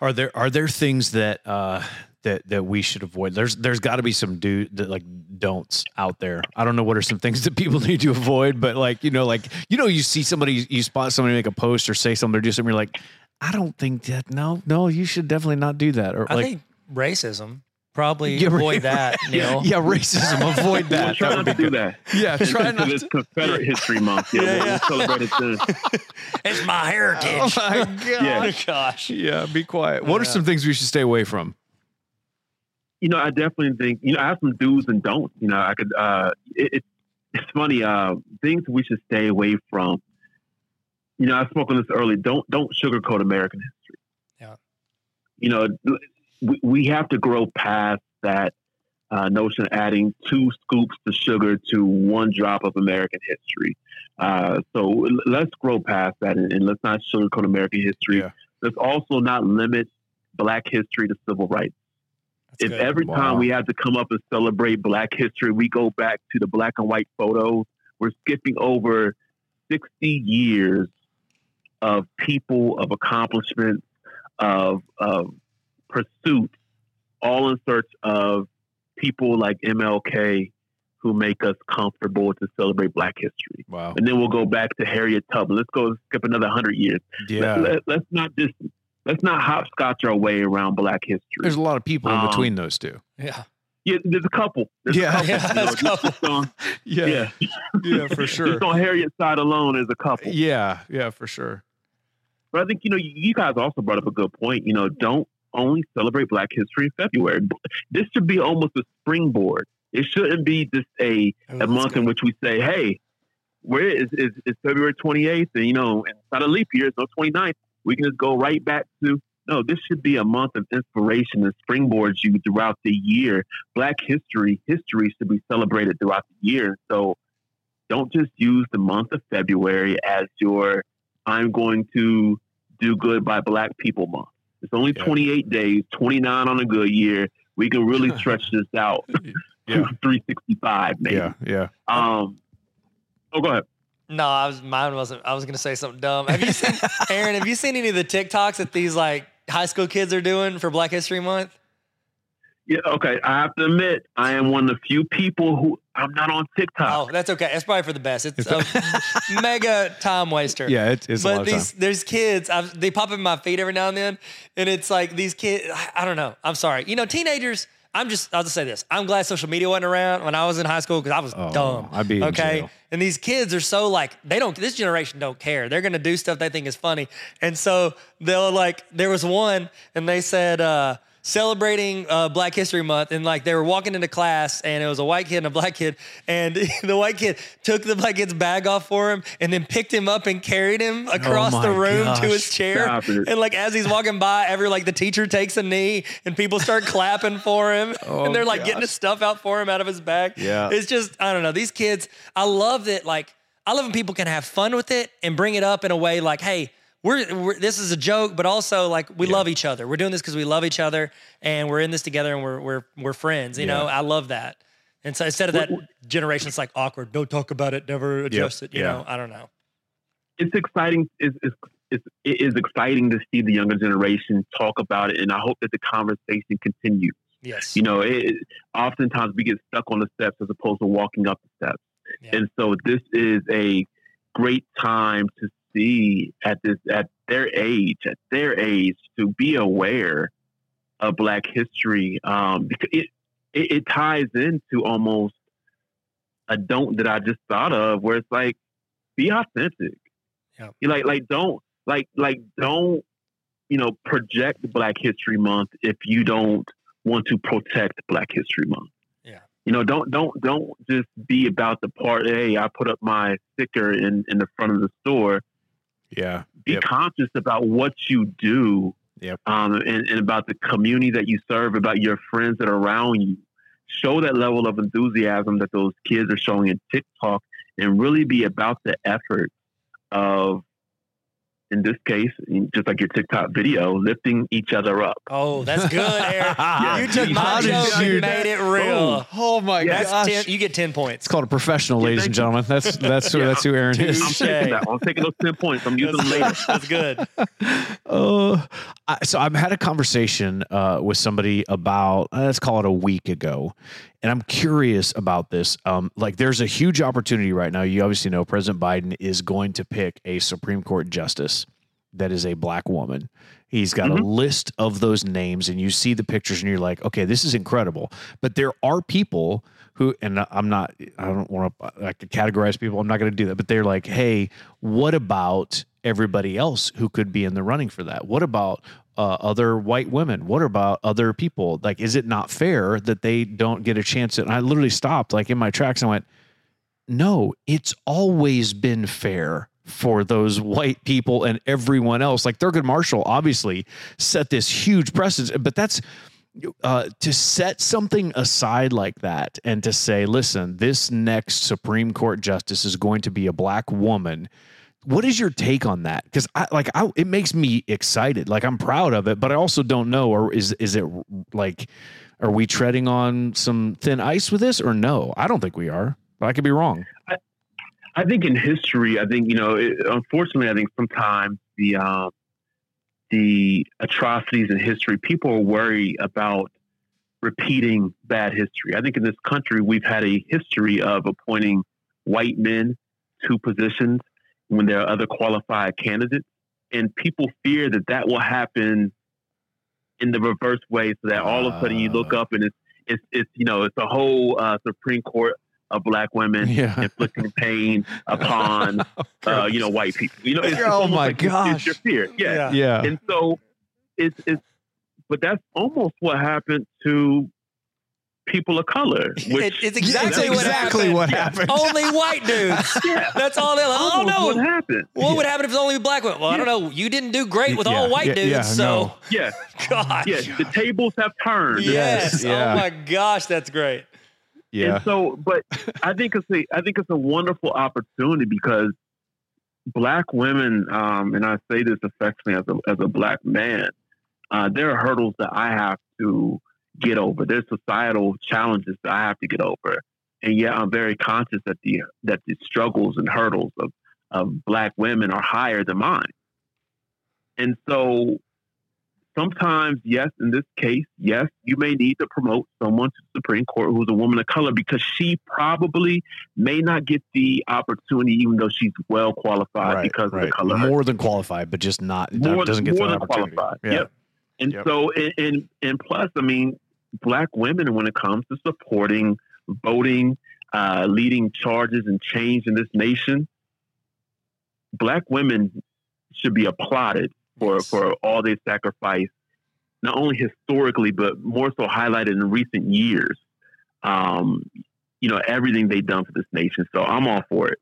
Are there are there things that uh, that that we should avoid? There's there's got to be some do that like don'ts out there. I don't know what are some things that people need to avoid, but like you know, like you know, you see somebody, you spot somebody make a post or say something or do something, you're like, I don't think that. No, no, you should definitely not do that. Or I like, think racism probably yeah, avoid that. Yeah, yeah, racism. Avoid that. try not to do that. Yeah, try not. It's Confederate History Month. Yeah, yeah, we'll, yeah. we'll celebrate it soon. it's my heritage. Oh my god. Yeah. gosh. Yeah, be quiet. What are some things we should stay away from? You know, I definitely think you know I have some do's and don'ts. You know, I could. uh it, it, It's funny. Uh Things we should stay away from. You know, I spoke on this earlier. Don't don't sugarcoat American history. Yeah. You know, we, we have to grow past that uh, notion of adding two scoops of sugar to one drop of American history. Uh, so let's grow past that and, and let's not sugarcoat American history. Yeah. Let's also not limit Black history to civil rights. That's if good. every wow. time we have to come up and celebrate Black history, we go back to the black and white photos, we're skipping over 60 years of people, of accomplishments, of, of pursuit, all in search of people like MLK who make us comfortable to celebrate Black history. Wow. And then we'll go back to Harriet Tubman. Let's go skip another hundred years. Yeah. Let, us let, not just let's not hopscotch our way around Black history. There's a lot of people in um, between those two. Yeah. Yeah, there's a couple. There's yeah, a couple. yeah, you know, couple. On, yeah, yeah, yeah, for sure. just on Harriet's side alone, there's a couple. Yeah, yeah, for sure. But I think you know, you guys also brought up a good point. You know, don't only celebrate Black History in February. This should be almost a springboard. It shouldn't be just a, oh, a month good. in which we say, hey, where is, is, is February 28th? And, you know, it's not a leap year, it's no 29th. We can just go right back to, no, this should be a month of inspiration that springboards you throughout the year. Black history, history should be celebrated throughout the year. So don't just use the month of February as your, I'm going to do good by Black people month. It's only yeah. 28 days, 29 on a good year. We can really stretch this out yeah. 365, maybe. Yeah, yeah. Um, oh, go ahead. No, I was mine wasn't. I was going to say something dumb. Have you seen Aaron? Have you seen any of the TikToks that these like high school kids are doing for Black History Month? Yeah, okay. I have to admit, I am one of the few people who I'm not on TikTok. Oh, that's okay. That's probably for the best. It's a mega time waster. Yeah, it, it's but these there's kids. I've, they pop in my feed every now and then, and it's like these kids. I don't know. I'm sorry. You know, teenagers. I'm just. I'll just say this. I'm glad social media wasn't around when I was in high school because I was oh, dumb. I'd be okay. And these kids are so like they don't. This generation don't care. They're gonna do stuff they think is funny, and so they'll like. There was one, and they said. uh celebrating uh, Black History Month, and like they were walking into class, and it was a white kid and a black kid, and the white kid took the black kid's bag off for him, and then picked him up and carried him across oh the room gosh. to his chair. And like as he's walking by, every like the teacher takes a knee, and people start clapping for him, oh and they're like gosh. getting his stuff out for him out of his bag. Yeah, it's just I don't know these kids. I love that like I love when people can have fun with it and bring it up in a way like, hey, we're, we're this is a joke, but also like we love each other. We're doing this because we love each other and we're in this together and we're we're we're friends. You know, I love that. And so instead of that generation, it's like awkward. Don't talk about it. Never address it. You Yeah. know, I don't know. it's exciting. It's, it's, it's, it is exciting to see the younger generation talk about it, and I hope that the conversation continues. Yes. You know, it, oftentimes we get stuck on the steps as opposed to walking up the steps, Yeah. and so this is a great time to see at this at their age, at their age, to be aware of Black history. Um, because it, it it ties into almost a don't that I just thought of, where it's like, be authentic. Yeah. You like like don't like like don't you know project Black History Month if you don't want to protect Black History Month. Yeah. You know, don't don't don't just be about the part. Hey, I put up my sticker in in the front of the store. Yeah. Be Yep. conscious about what you do. Yep. Um, and, and about the community that you serve, about your friends that are around you. Show that level of enthusiasm that those kids are showing in TikTok, and really be about the effort of, in this case, just like your TikTok video, lifting each other up. Oh, that's good, Eric. Yeah. you took my How joke you- and made it real. Oh my That's gosh. ten, you get ten points. It's called a professional, Yeah, ladies and you. gentlemen. That's that's who Yeah. that's who Aaron is. I'm taking that. I'm taking those ten points. I'm using them later. That's, that's good. Uh, I, so I've had a conversation uh, with somebody about uh, let's call it a week ago, and I'm curious about this. Um, like, there's a huge opportunity right now. You obviously know President Biden is going to pick a Supreme Court justice that is a black woman. He's got a list of those names, and you see the pictures, and you're like, okay, this is incredible. But there are people who, and I'm not, I don't want to, could categorize people. I'm not going to do that. But they're like, hey, what about everybody else who could be in the running for that? What about uh, other white women? What about other people? Like, is it not fair that they don't get a chance? And I literally stopped, like in my tracks, and went, no, it's always been fair for those white people and everyone else. Like Thurgood Marshall obviously set this huge precedent, but that's uh, to set something aside like that and to say, listen, this next Supreme Court justice is going to be a black woman. What is your take on that? Because I like I, it makes me excited. Like I'm proud of it, but I also don't know. Or is is it like, are we treading on some thin ice with this, or no? I don't think we are. But I could be wrong. I think in history, I think you know, it, unfortunately, I think sometimes the um, the atrocities in history, people worried about repeating bad history. I think in this country, we've had a history of appointing white men to positions when there are other qualified candidates, and people fear that that will happen in the reverse way, so that all of a sudden you look Ah. up and it's it's it's you know it's a whole uh, Supreme Court of black women Yeah. inflicting pain upon uh, you know white people. You know, it's, it's Oh my like gosh. it's your fear. Yeah. Yeah. and so it's it's, but that's almost what happened to people of color. Which It- it's exactly what exactly happened. what Yeah. happened. Only white dudes. yeah, That's all they're like. Oh almost what no. happened. What would happen if it's only black women? Well, I don't know. You didn't do great with all white yeah, dudes, yeah, so no. Yeah, gosh. yeah. The tables have turned. Yes. Yes, yeah. Oh my gosh, that's great. Yeah. And so, but I think it's a I think it's a wonderful opportunity because black women, um, and I say this affectionately as a as a black man, uh, there are hurdles that I have to get over. There's societal challenges that I have to get over, and yet I'm very conscious that the that the struggles and hurdles of of black women are higher than mine. And so sometimes, yes, in this case, yes, you may need to promote someone to the Supreme Court who's a woman of color because she probably may not get the opportunity, even though she's well qualified because of the color. More than qualified, but just not more, doesn't get more than opportunity. qualified. Yeah. Yep. And Yep. so, and, and and plus, I mean, black women when it comes to supporting voting, uh, leading charges and change in this nation, black women should be applauded for Yes. for all they sacrifice, not only historically but more so highlighted in recent years. Um, you know everything they've done for this nation, so I'm all for it.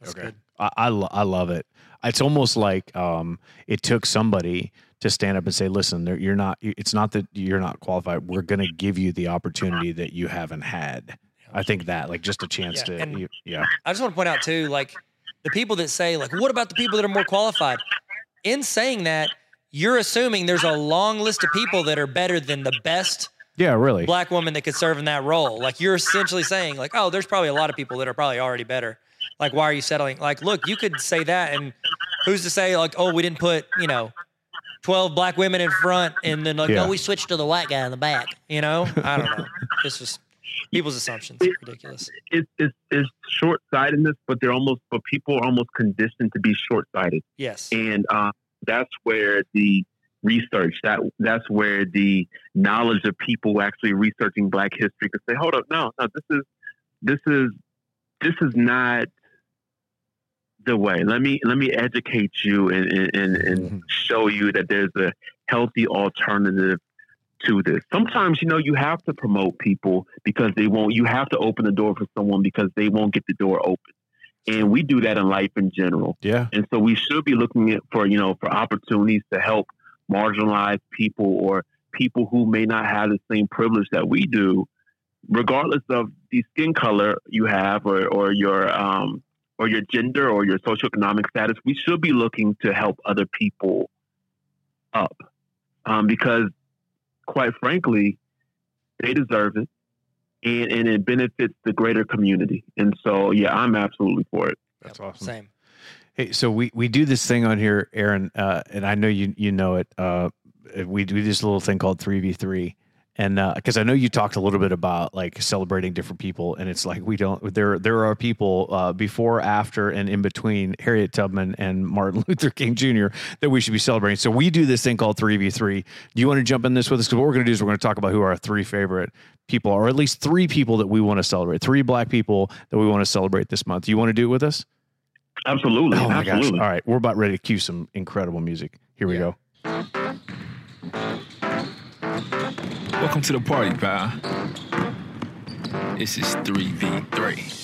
That's Okay. good. I I, lo- I love it. It's almost like um, it took somebody to stand up and say, "Listen, there- you're not. It's not that you're not qualified. We're going to give you the opportunity that you haven't had." I think that, like, just a chance Yeah, to, you, yeah, I just want to point out too, like the people that say like, what about the people that are more qualified? In saying that, you're assuming there's a long list of people that are better than the best Yeah, really. black woman that could serve in that role. Like you're essentially saying, like, oh, there's probably a lot of people that are probably already better. Like, why are you settling? Like, look, you could say that, and who's to say, like, oh, we didn't put, you know, twelve black women in front, and then like, Yeah. oh, we switched to the white guy in the back. You know, I don't know. this was people's assumptions. Ridiculous. It's it's, it's short sightedness, but they're almost but people are almost conditioned to be short sighted. Yes. and uh, that's where the research that that's where the knowledge of people actually researching Black history could say, hold up, no, no, this is this is this is not the way. Let me let me educate you and and, and, and show you that there's a healthy alternative to this. Sometimes you know you have to promote people because they won't. You have to open the door for someone because they won't get the door open. And we do that in life in general. Yeah. And so we should be looking at for, you know, for opportunities to help marginalized people or people who may not have the same privilege that we do, regardless of the skin color you have or, or your um or your gender or your socioeconomic status. We should be looking to help other people up. Um, because quite frankly, they deserve it and, and it benefits the greater community. And so yeah, I'm absolutely for it. That's awesome. Same. Hey, so we we do this thing on here, Aaron, uh, and I know you you know it. Uh, we do this little thing called three v three, and because I know you talked a little bit about like celebrating different people, and it's like we don't. There there are people uh, before, after, and in between Harriet Tubman and Martin Luther King Jr. that we should be celebrating. So we do this thing called three v three. Do you want to jump in this with us? Because what we're going to do is we're going to talk about who our three favorite people are, or at least three people that we want to celebrate, three black people that we want to celebrate this month. Do you want to do it with us? Absolutely. Oh my gosh. All right. We're about ready to cue some incredible music. Here we Yeah. go. Welcome to the party, pal. This is 3v3.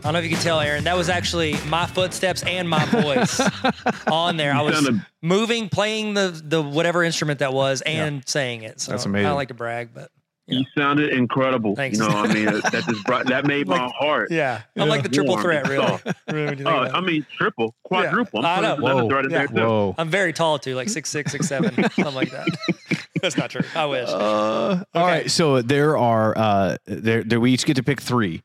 I don't know if you can tell, Aaron. That was actually my footsteps and my voice on there. I was sounded- moving, playing the the whatever instrument that was, and saying it. So That's I amazing. don't like to brag, but You sounded incredible. Thanks. You know, I mean, that just brought that made my heart. yeah, I'm like the triple Warm. threat, really. Oh. Really, when Oh. I mean, triple, quadruple. I I'm know. putting another Yeah. there, too. Whoa. I'm very tall too, like six six, six seven, something like that. That's not true. I wish. Uh, All right. So there are uh, there, there we each get to pick three,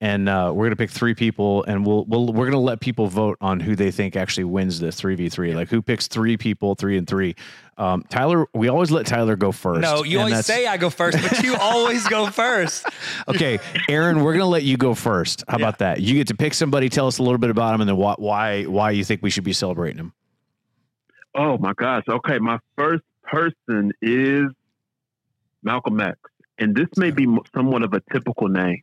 and uh, we're gonna pick three people, and we'll we'll we're gonna let people vote on who they think actually wins this three v three. Like who picks three people, three and three. Um, Tyler, we always let Tyler go first. no, you always that's- say I go first, but you always go first. Okay, Aaron, we're gonna let you go first. How about that? You get to pick somebody, tell us a little bit about him, and then why why why you think we should be celebrating him. Oh my gosh. Okay, my first person is Malcolm X, and this may be mo- somewhat of a typical name,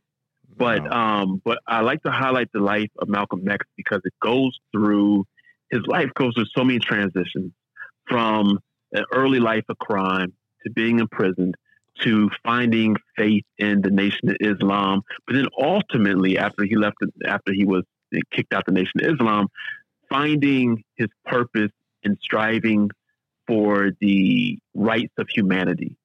but um, but I like to highlight the life of Malcolm X because it goes through his life goes through so many transitions from an early life of crime to being imprisoned to finding faith in the Nation of Islam, but then ultimately after he left, after he was kicked out the Nation of Islam, finding his purpose and striving for the rights of humanity.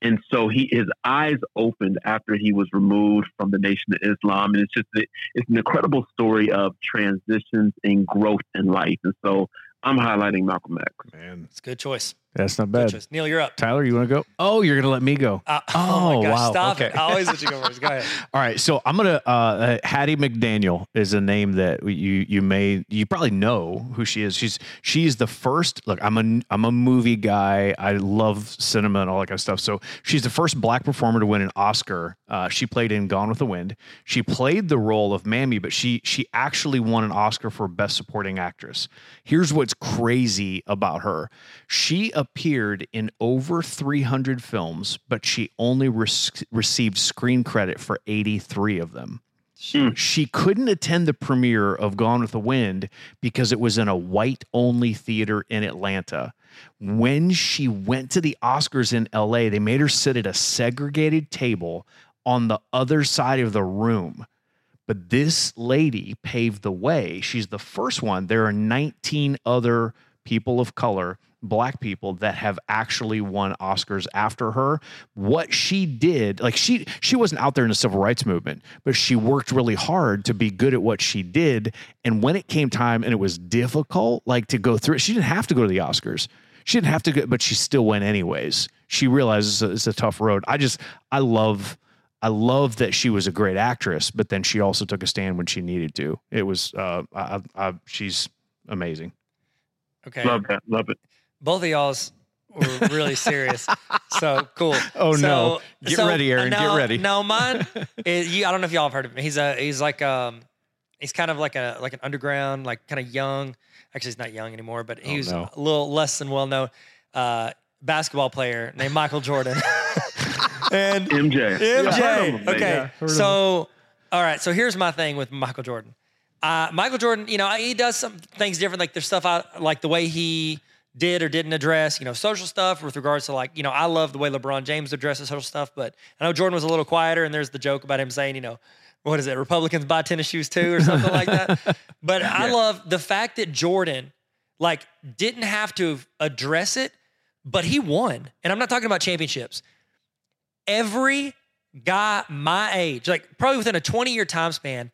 And so he his eyes opened after he was removed from the Nation of Islam, and it's just it's an incredible story of transitions and growth in life. And so I'm highlighting Malcolm X. Man, It's a good choice. That's not bad. choice. Neil, you're up. Tyler, you want to go? Oh, you're gonna let me go. Uh, oh, Oh, my gosh, wow. stop Okay. it. I always let you go first. Go ahead. All right, so I'm gonna uh, uh, Hattie McDaniel is a name that you you may you probably know who she is. She's she's the first. Look, I'm a I'm a movie guy. I love cinema and all that kind of stuff. So she's the first black performer to win an Oscar. Uh, she played in Gone with the Wind. She played the role of Mammy, but she she actually won an Oscar for Best Supporting Actress. Here's what's crazy about her: she appeared in over 300 films, but she only rec- received screen credit for 83 of them. Hmm. She couldn't attend the premiere of Gone with the Wind because it was in a white only theater in Atlanta. When she went to the Oscars in LA, they made her sit at a segregated table on the other side of the room. But this lady paved the way. She's the first one. There are 19 other people of color, black people that have actually won Oscars after her. What she did, like she she wasn't out there in the civil rights movement, but she worked really hard to be good at what she did. And when it came time and it was difficult, like to go through it, she didn't have to go to the Oscars. She didn't have to go, but she still went anyways. She realizes it's a, it's a tough road. I just I love I love that she was a great actress, but then she also took a stand when she needed to. It was uh, I, I, she's amazing. Okay. Love that. Love it. Both of y'all's were really serious. so cool. Oh, So- no. Get so, ready, Aaron. Get ready. No, mine. Is, you, I don't know if y'all have heard of him. He's a he's like um he's kind of like a like an underground like kind of young. Actually, he's not young anymore, but he Oh, was no. a little less than well known uh, basketball player named Michael Jordan. and MJ. MJ. Yeah, him, okay. Yeah, so, all right. So here's my thing with Michael Jordan. Uh, Michael Jordan, you know, he does some things different. Like there's stuff I like the way he did or didn't address, you know, social stuff with regards to like, you know, I love the way LeBron James addresses social stuff, but I know Jordan was a little quieter. And there's the joke about him saying, you know, what is it? Republicans buy tennis shoes too, or something like that. But I love the fact that Jordan like didn't have to address it, but he won. And I'm not talking about championships every guy my age, like probably within a 20 year time span,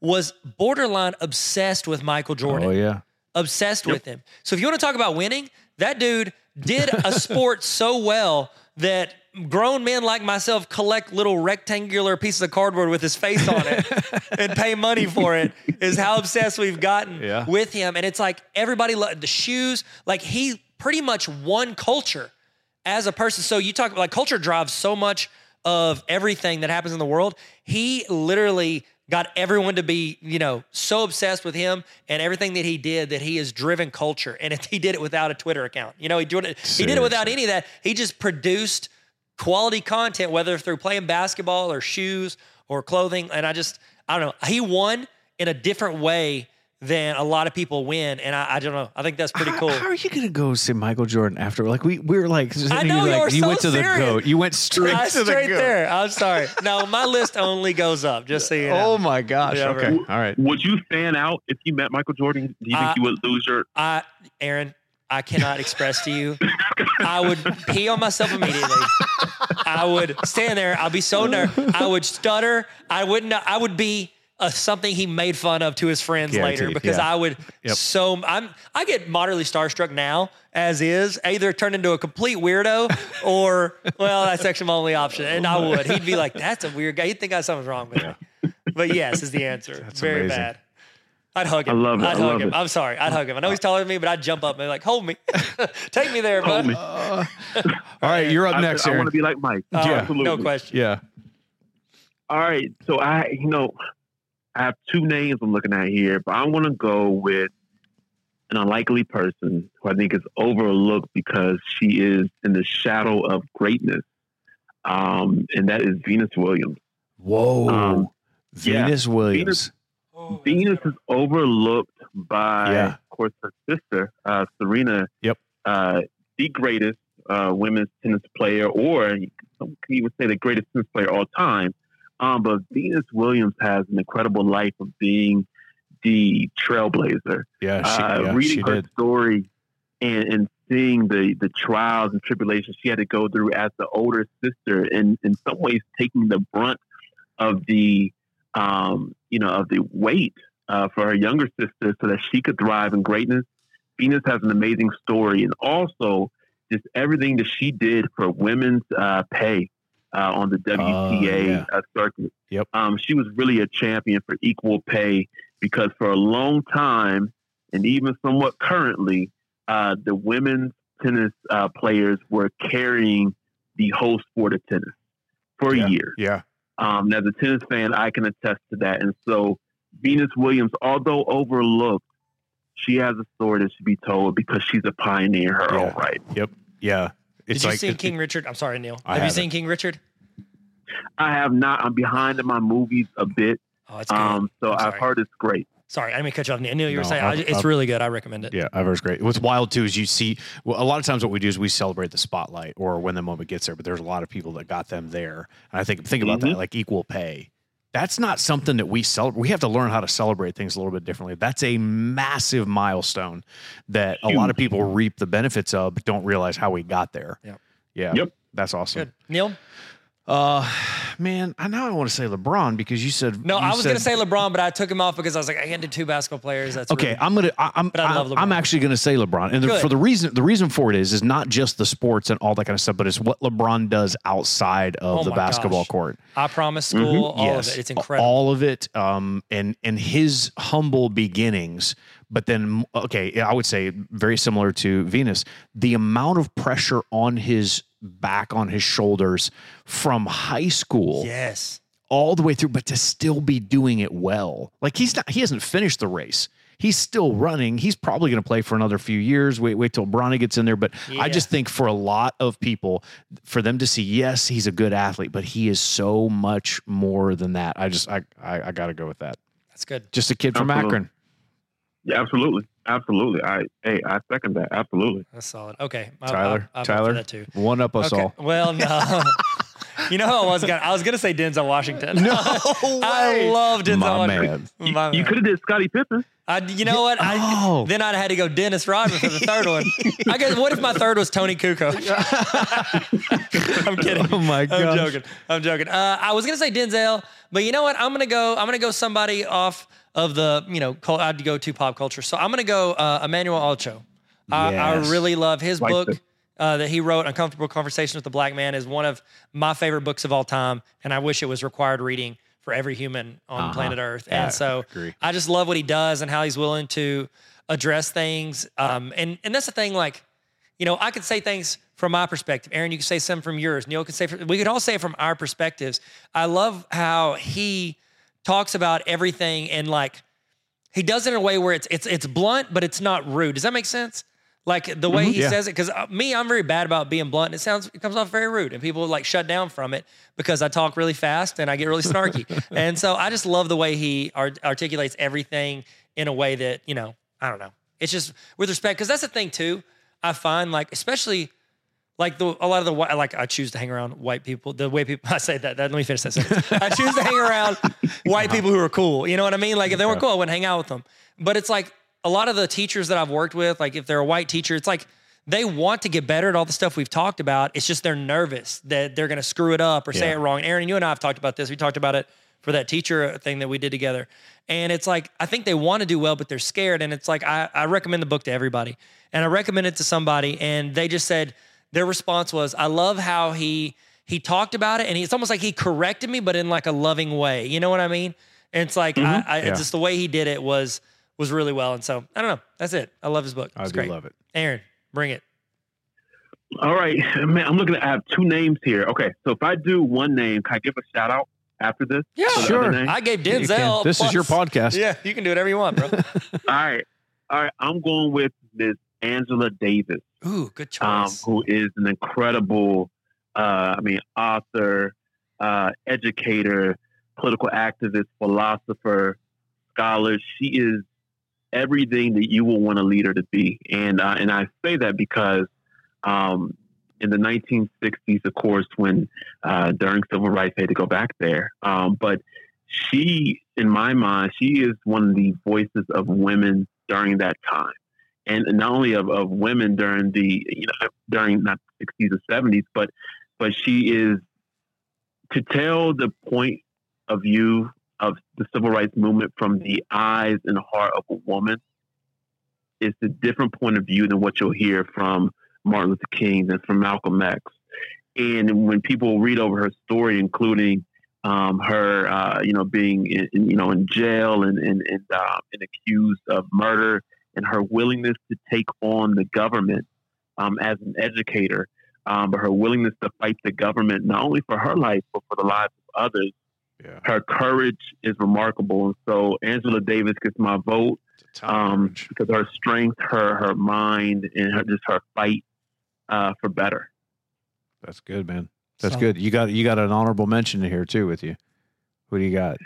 was borderline obsessed with Michael Jordan. Oh yeah. Obsessed with him. So if you want to talk about winning, that dude did a sport so well that grown men like myself collect little rectangular pieces of cardboard with his face on it and pay money for it is how obsessed we've gotten Yeah. with him and it's like everybody lo- the shoes like he pretty much won culture as a person. So you talk about like culture drives so much of everything that happens in the world. He literally got everyone to be, you know, so obsessed with him and everything that he did that he has driven culture. And if he did it without a Twitter account. You know, he did it, he did it without any of that. He just produced quality content, whether through playing basketball or shoes or clothing. And I just, I don't know. He won in a different way than a lot of people win. And I, I don't know. I think that's pretty How- cool. How, are you gonna go see Michael Jordan after? Like we we were like, I know, like, you were you so went to the goat. You went straight Uh, to the goat. there. I'm sorry. No, my list only goes up. Just so you know. Oh my gosh. Yeah, okay. right. All right. Would you fan out if you met Michael Jordan? Do you think you would lose your? I, Aaron, I cannot express to you. I would pee on myself immediately. I would stand there. I'd be so nervous. I would stutter. I wouldn't. I would be. Uh, something he made fun of to his friends later because yeah. I would Yep. so I'm I get moderately starstruck now as is either turn into a complete weirdo or well that's actually my only option and I would he'd be like that's a weird guy he'd think I something's wrong with me but yes is the answer very amazing. bad I'd hug him I love it. I'd I hug love him it. I'm sorry I'd hug him I know he's taller than me but I'd jump up and be like hold me take me there Hold bud me. All right. You're up I, next, I Aaron. want to be like Mike. Oh, Absolutely. no question yeah. All right. So I, you know, I have two names I'm looking at here, but I'm going to go with an unlikely person who I think is overlooked because she is in the shadow of greatness. Um, and that is Venus Williams. Whoa. Um, yeah. Venus Williams. Venus is overlooked by, Yeah. of course, her sister, uh, Serena. Yep. Uh, the greatest uh, women's tennis player, or some could even say the greatest tennis player of all time. Um, but Venus Williams has an incredible life of being the trailblazer. Yeah. She, uh, yeah, reading her did. story and, and seeing the, the trials and tribulations she had to go through as the older sister, and in some ways taking the brunt of the um, you know of the weight uh, for her younger sister, so that she could thrive in greatness. Venus has an amazing story, and also just everything that she did for women's uh, pay uh, on the WTA yeah. uh, circuit. Yep. Um, she was really a champion for equal pay because for a long time, and even somewhat currently, uh, the women's tennis uh, players were carrying the whole sport of tennis for Yeah. year. Yeah. Um, as a tennis fan, I can attest to that. And so, Venus Williams, although overlooked, she has a story that should be told because she's a pioneer in her Yeah. own right. Yep. Yeah. It's Did you like see King Richard I'm sorry Neil I have you haven't. seen King Richard I have not. I'm behind in my movies a bit, oh it's good um, so I'm I've heard it's great. sorry I didn't mean to cut you off Neil Neil, you were No, saying I've- it's I've- really good I recommend it Yeah, I've heard it's great. What's wild too is you see well, a lot of times what we do is we celebrate the spotlight or when the moment gets there, but there's a lot of people that got them there. And I think think about Mhm. that, like equal pay. That's not something that we celebrate. We have to learn how to celebrate things a little bit differently. That's a massive milestone that a lot of people reap the benefits of, but don't realize how we got there. Yep. Yeah. Yep. That's awesome. Good. Neil? Uh, man, I now I want to say LeBron because you said No, you I was going to say LeBron, but I took him off because I was like, I do two basketball players. That's Okay, rude. I'm gonna. I, I'm. But I love I'm, LeBron. I'm actually gonna say LeBron, and the, for the reason the reason for it is is not just the sports and all that kind of stuff, but it's what LeBron does outside of Oh the basketball gosh. court. I promise school, all yes, of it. It's incredible. all of it. Um, and and his humble beginnings, but then okay, I would say very similar to Venus. The amount of pressure on his back, on his shoulders, from high school yes. all the way through, but to still be doing it well. Like he's not, he hasn't finished the race. He's still running. He's probably going to play for another few years. Wait, wait till Bronny gets in there. But Yeah. I just think for a lot of people, for them to see, yes, he's a good athlete, but he is so much more than that. I just, I, I, I got to go with that. That's good. Just a kid from Akron. Yeah, absolutely, absolutely. I hey, I second that. Absolutely. That's solid. Okay. I- Tyler, I, I, vote Tyler, that too. one up us Okay. all. Well, no. you know who I was gonna I was gonna say Denzel Washington. No I love Denzel My Washington. man. My You man. could have did Scottie Pippen. I, you know what? I, Oh. then I'd had to go Dennis Rodman for the third one. I guess. What if my third was Toni Kukoc? I'm kidding. Oh my god! I'm joking. I'm joking. Uh, I was gonna say Denzel, but you know what? I'm gonna go. I'm gonna go somebody off of the you know. cul- I'd go to pop culture. So I'm gonna go uh, Emmanuel Acho. I, I really love his Like book the- uh, that he wrote, "Uncomfortable Conversations with the Black Man," is one of my favorite books of all time, and I wish it was required reading for every human on Uh-huh. planet Earth. Yeah, and so agree. I just love what he does and how he's willing to address things. Um, and and that's the thing, like, you know, I could say things from my perspective. Aaron, you could say some from yours. Neil could say, from, we could all say it from our perspectives. I love how he talks about everything and like he does it in a way where it's it's it's blunt, but it's not rude. Does that make sense? Like the way mm-hmm. he yeah. says it, because uh, me, I'm very bad about being blunt. And it sounds, it comes off very rude, and people like shut down from it because I talk really fast and I get really snarky. and so I just love the way he art- articulates everything in a way that you know, I don't know. It's just with respect, because that's the thing too. I find like, especially like the a lot of the like I choose to hang around white people. The way people I say that, that let me finish that sentence. I choose to hang around white people who are cool. You know what I mean? Like if they weren't cool, I wouldn't hang out with them. But it's like a lot of the teachers that I've worked with, like if they're a white teacher, it's like they want to get better at all the stuff we've talked about. It's just they're nervous that they're going to screw it up or say it wrong. Aaron, you and I have talked about this. We talked about it for that teacher thing that we did together. And it's like, I think they want to do well, but they're scared. And it's like, I, I recommend the book to everybody. And I recommend it to somebody. And they just said, their response was, I love how he he talked about it. And he, it's almost like he corrected me, but in like a loving way. You know what I mean? And it's like, I, mm-hmm. I, Yeah. just the way he did it was was really well. And so I don't know. That's it. I love his book. I do great. love it. Aaron, bring it. All right, man. I'm looking to have two names here. Okay, so if I do one name, can I give a shout out after this? Yeah, Sure. I gave You can- Denzel. This is your podcast. Yeah, you can do whatever you want, bro. All right, all right. I'm going with Miss Angela Davis. Ooh, good um, choice. who is an incredible, uh, I mean, author, uh, educator, political activist, philosopher, scholar. She is everything that you will want a leader to be, and uh, and I say that because um, in the 1960s, of course, when uh, during civil rights, they had to go back there, um, but she, in my mind, she is one of the voices of women during that time. And not only of, of women during the you know during not the 60s or 70s but but she is to tell the point of view of the civil rights movement from the eyes and heart of a woman is a different point of view than what you'll hear from Martin Luther King and from Malcolm X and when people read over her story including um, her uh, you know being in, you know in jail and and and, uh, and accused of murder and her willingness to take on the government um, as an educator, um, but her willingness to fight the government not only for her life but for the lives of others. Yeah. Her courage is remarkable, and so Angela Davis gets my vote It's a ton of um, because her strength, her her mind, and her just her fight uh, for better. That's good, man. That's So- good. You got you got an honorable mention here too with you. Who do you got?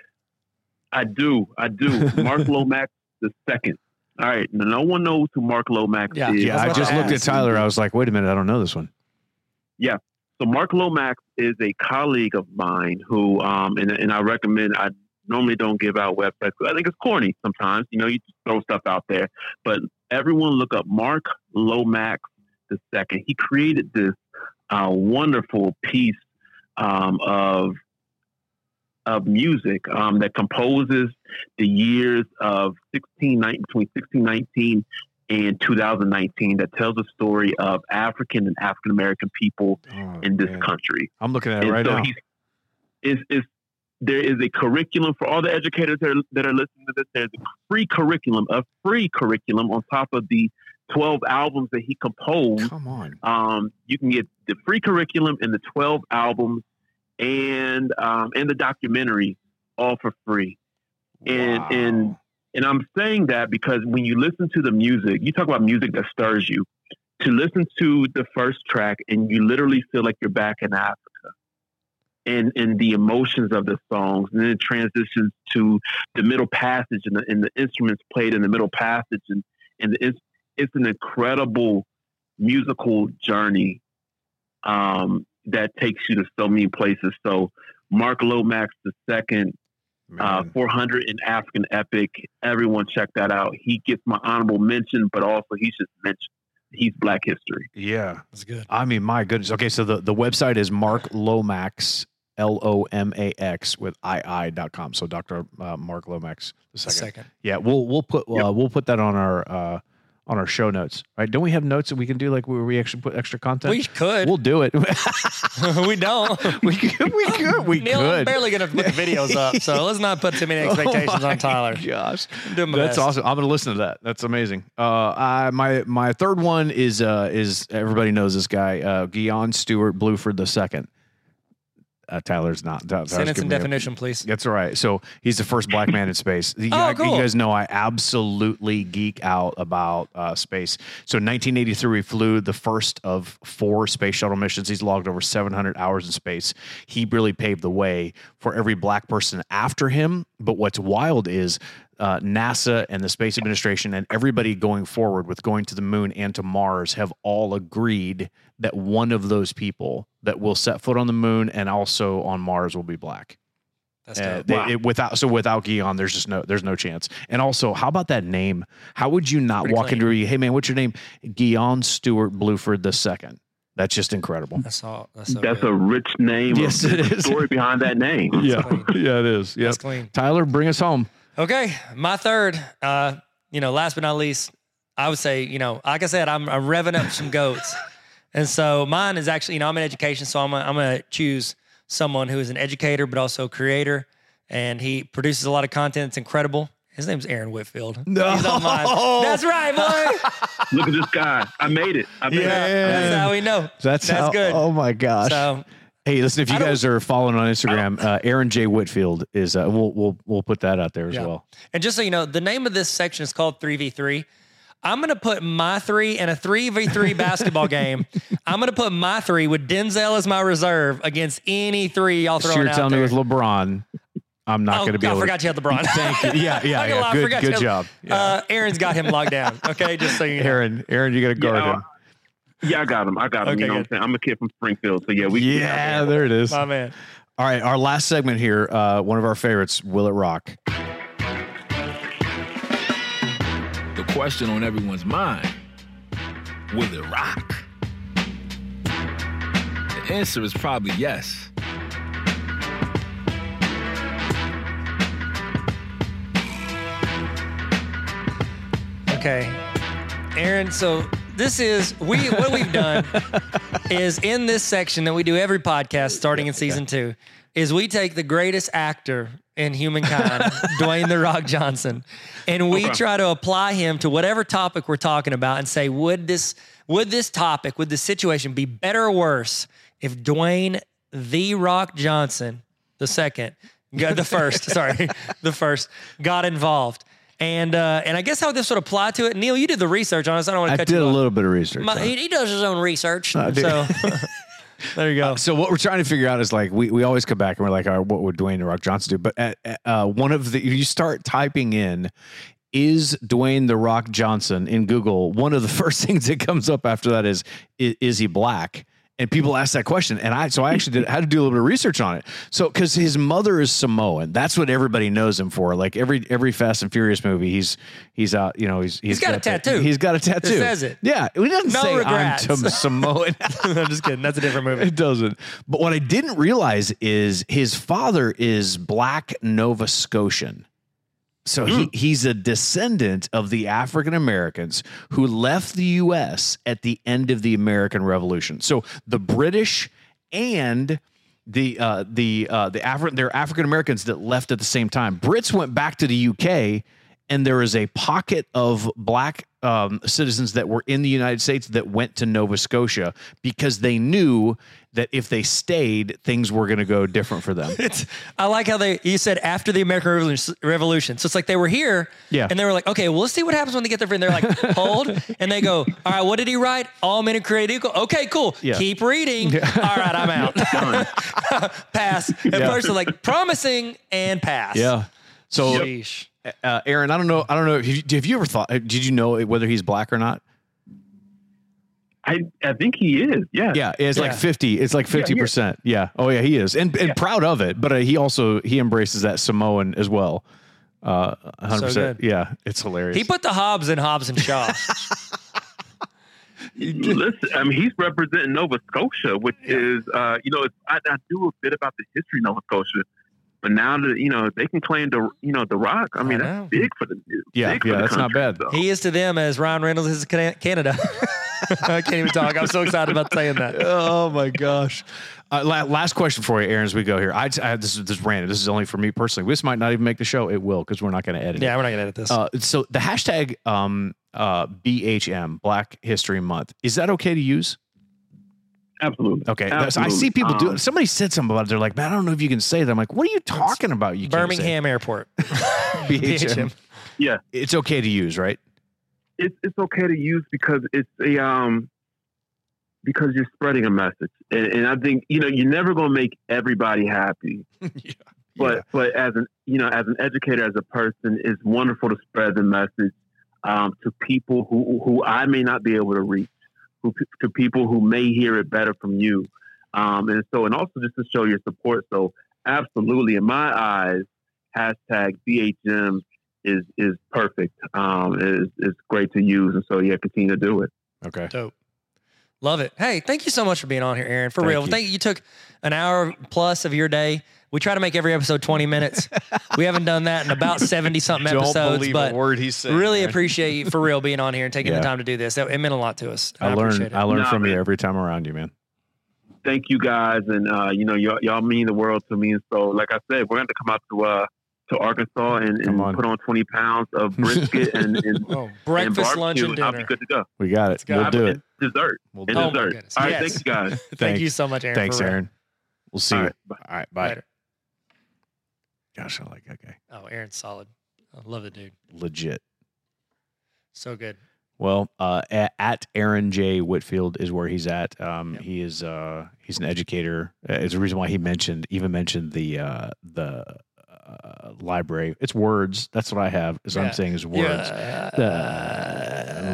I do, I do. Mark Lomax the second. All right, no one knows who Mark Lomax Yeah. is. Yeah, I just I looked at. Tyler. I was like, wait a minute, I don't know this one. So Mark Lomax is a colleague of mine who, um, and, and I recommend. I normally don't give out websites. I think it's corny sometimes. You know, you throw stuff out there. But everyone look up Mark Lomax the second. He created this uh, wonderful piece um, of of music um, that composes the years of 16, between 1619 and 2019 that tells the story of African and African American people Oh, in this man. country. I'm looking at it And right so now. he's, is, is, there is a curriculum for all the educators that are, that are listening to this. There's a free curriculum, a free curriculum on top of the 12 albums that he composed. Come on. Um, you can get the free curriculum and the 12 albums and um, and the documentary all for free. Wow. and- And I'm saying that because when you listen to the music, you talk about music that stirs you. To listen to the first track and you literally feel like you're back in Africa. And, and the emotions of the songs, and then it transitions to the middle passage and the, and the instruments played in the middle passage, and and it's it's an incredible musical journey um, that takes you to so many places. So Mark Lomax the second uh, 400 An African Epic. Everyone check that out. He gets my honorable mention, but also he's just mentioned. He's Black History. yeah. That's good. I mean, my goodness. Okay, so the, the website is Mark Lomax, L O M A X with II.com. So Dr. Uh, Mark Lomax the second. second. Yeah, we'll we'll put uh, Yep. we'll put that on our uh, on our show notes. Right? Don't we have notes that we can do like where we actually put extra content? We could. we'll do it. we don't. we could. We could. We Neil, I'm barely gonna put the videos up, so let's not put too many expectations Oh on Tyler. Gosh, I'm doing my that's best. awesome. I'm gonna listen to that. That's amazing. Uh, I, my my third one is uh is everybody knows this guy, uh, Guion Stewart Bluford the second. Uh, Tyler's not. Tyler's Sentence and me a- definition, please. That's right. So he's the first black man in space. You, Oh, cool. you guys know I absolutely geek out about uh, space. So in 1983, he flew the first of four space shuttle missions. He's logged over 700 hours in space. He really paved the way for every black person after him. But what's wild is uh, NASA and the Space Administration and everybody going forward with going to the moon and to Mars have all agreed that one of those people that will set foot on the moon and also on Mars will be black. That's Uh, they- Wow. it- without so without Guion, there's just no there's no chance. And also, how about that name? How would you not Pretty walk clean. into a hey man, what's your name? Guion Stewart Bluford the second. That's just incredible. That's all. That's so That's a rich name. Yes, of it the is. Story behind that name. yeah, yeah, it is. Yeah, That's clean. Tyler, bring us home. Okay, my third. Uh, you know, last but not least, I would say, you know, like I said, I'm, I'm revving up some goats, and so mine is actually, you know, I'm in education, so I'm gonna, I'm gonna choose someone who is an educator but also a creator, and he produces a lot of content. It's incredible. His name's Aaron Whitfield. No. He's on mine. That's right, boy. Look at this guy. I made it. I made Yeah. it. That's how we know. That's, That's how, good. Oh my gosh. So hey, listen, if you guys are following on Instagram, uh, Aaron J Whitfield is. Uh, we'll we'll we'll put that out there as Yeah. well. And just so you know, the name of this section is called 3v3. I'm going to put my three in a 3v3 basketball game. I'm going to put my three with Denzel as my reserve against any three y'all So throwing you're out telling there. me with LeBron, I'm not oh, going to be I able. forgot you had LeBron. thank you. Yeah, yeah, Not gonna yeah. lie, I Good, forgot good job. Yeah. Uh, Aaron's got him locked down. Okay, just so you know. Aaron, Aaron, you got to guard Yeah, him. Yeah, I got him. I got him. Okay, you know what I'm saying? I'm a kid from Springfield. So yeah, we Yeah, there it is. My man. All right, our last segment here, uh, one of our favorites, Will It Rock? Question on everyone's mind will it rock? The answer is probably yes. Okay. Aaron, so this is we what we've done is in this section that we do every podcast starting in season two is we take the greatest actor in humankind, Dwayne the Rock Johnson, and we Okay. try to apply him to whatever topic we're talking about and say, would this would this topic, would this situation be better or worse if Dwayne the Rock Johnson, the second, the first, sorry, the first, got involved. And uh, and I guess how this would apply to it, Neil, you did the research on us. I don't want to I cut you. I did a off. little bit of research. My, he, he does his own research. I do. so there you go. Uh, so what we're trying to figure out is like we, we always come back and we're like, all right, what would Dwayne the Rock Johnson do? But at, at, uh, one of the you start typing in is Dwayne the Rock Johnson in Google. One of the first things that comes up after that is is, is he black? And people ask that question, and I so I actually did had to do a little bit of research on it. So because his mother is Samoan, that's what everybody knows him for. Like every every Fast and Furious movie, he's he's out. You know, he's He's got a that- tattoo. He's got a tattoo. says it. Yeah, he doesn't No say regrets. I'm Sam- Samoan. I'm just kidding. That's a different movie. It doesn't. But what I didn't realize is his father is black Nova Scotian. So he, he's a descendant of the African Americans who left the US at the end of the American Revolution. So the British and the uh, the uh, the Afri- they're African Americans that left at the same time. Brits went back to the UK, and there is a pocket of black um, citizens that were in the United States that went to Nova Scotia because they knew that if they stayed, things were going to go different for them. It's, I like how they you said after the American Revolution. So it's like they were here, Yeah. and they were like, okay, well, let's see what happens when they get there. And they're like, hold, and they go, all right, what did he write? All men are created equal. Okay, cool. Yeah. Keep reading. All right, I'm out. pass. At Yeah. they're like promising and pass. Yeah. So, uh, Aaron, I don't know. I don't know. Have you, have you ever thought? Did you know whether he's black or not? I I think he is. Yeah. Yeah, it's like fifty. It's like fifty percent. Yeah. Oh yeah, he is, and and proud of it. But uh, he also he embraces that Samoan as well. Uh, hundred So percent. good. Yeah, it's hilarious. He put the Hobbs in Hobbs and Shaw. Listen, I mean, he's representing Nova Scotia, which is, uh, you know, it's, I, I do a bit about the history of Nova Scotia, but now that you know they can claim the, you know, the Rock. I mean, I that's big for the Yeah, yeah, the that's not bad. so. he is to them as Ryan Reynolds is to Canada. I can't even talk. I'm so excited about saying that. oh my gosh. Uh, la- last question for you, Aaron, as we go here. I, I this is this is random. This is only for me personally. This might not even make the show. It will because we're not going to edit it. Yeah, we're not gonna edit this. Uh, so the hashtag um, uh, BHM Black History Month is that okay to use? Absolutely. Okay, That's- I see Absolutely. people do Um, it. Somebody said something about it. They're like, man, I don't know if you can say that. I'm like, what are you talking about? You can't say Birmingham Airport. BHM. Yeah, It's okay to use, right? it's it's okay to use because it's a um because you're spreading a message, and, and I think you know you're never going to make everybody happy. yeah. but but as an you know as an educator as a person it's wonderful to spread the message um, to people who who I may not be able to reach who, to people who may hear it better from you um, and so and also just to show your support so absolutely in my eyes hashtag BHM is is perfect um, is is great to use and so yeah continue to do it Okay. Dope. Love it. Hey, thank you so much for being on here, Aaron. For Thank real. you. Thank you. You took an hour plus of your day. We try to make every episode 20 minutes. we haven't done that in about 70 something episodes, Believe but word he's saying. really man. appreciate you for real being on here and taking Yeah. the time to do this. It, it meant a lot to us. I appreciate learn. I learn Nah, from you every time around you, man. thank you guys and uh, you know y'all, y'all mean the world to me and so like I said we're going to come out to uh to Arkansas and, and on. put on 20 pounds of brisket and, and, Oh, and breakfast, lunch, barbecue, and I'll be dinner. good to go. We got it. go. We'll do it. Dessert. We'll do Oh, it. my dessert. All right, Yes. thank you guys. Thank Thank- you so much, Aaron. Thanks, for real. Aaron. We'll see All you. right, bye. All right. Bye. Later. Gosh, I like that guy. Oh, Aaron's solid. I love the dude. Legit. So good. Well, uh, at, at Aaron J. Whitfield is where he's at. Um, Yep. He is uh, he's an educator. Uh, it's the reason why he mentioned even mentioned the uh, the uh, library. It's words. That's what I have. Is what Yeah. I'm saying is words. Yeah.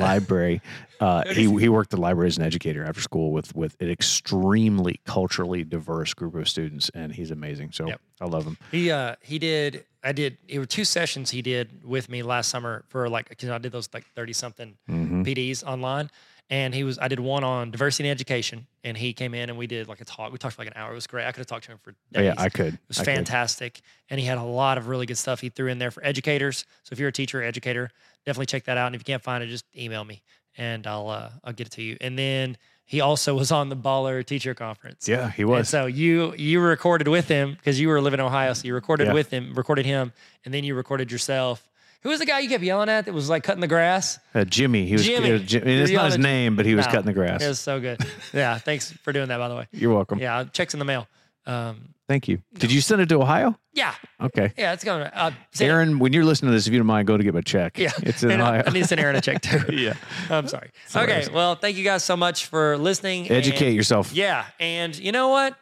Library. Uh, he he worked the library as an educator after school with with an extremely culturally diverse group of students, and he's amazing. So Yep. I love him. He uh he did I did it were two sessions he did with me last summer for like because I did those like 30 something hmm PDs online. And he was I did one on diversity and education and he came in and we did like a talk. We talked for like an hour. It was great. I could have talked to him for days. Oh, yeah, I could. It was I could. fantastic. And he had a lot of really good stuff he threw in there for educators. So if you're a teacher or educator, definitely check that out. And if you can't find it, just email me and I'll uh, I'll get it to you. And then he also was on the Baller Teacher Conference. Yeah, he And was. so you you recorded with him because you were living in Ohio. So you recorded Yeah. with him, recorded him, and then you recorded yourself. Who was the guy you kept yelling at that was like cutting the grass? Uh, Jimmy. He was. Jimmy. uh, Jim- it's not his name, but he was No, cutting the grass. It was so good. yeah, thanks for doing that, by the way. You're welcome. Yeah, checks in the mail. Um, Thank you. Did you send it to Ohio? yeah, Okay. yeah, it's going. Uh, Aaron, when you're listening to this, if you don't mind, go to get my check. Yeah, It's in And I, Ohio. I need to send Aaron a check too. yeah. I'm sorry. okay, well, thank you guys so much for listening. and- Educate yourself. Yeah, and you know what?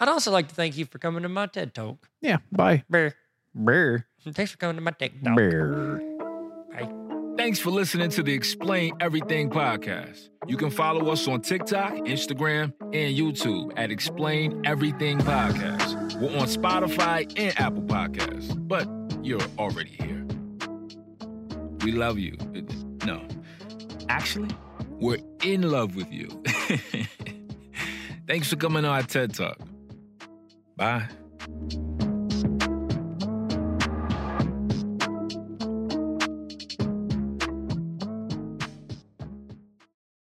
I'd also like to thank you for coming to my TED Talk. Yeah. Bye. Bear. Bear. Thanks for coming to my TED Talk. Bear. Bye. Thanks for listening to the Explain Everything podcast. You can follow us on TikTok, Instagram, and YouTube at Explain Everything Podcast. We're on Spotify and Apple Podcasts, but you're already here. We love you. No, actually, we're in love with you. Thanks for coming on our TED Talk. Bye.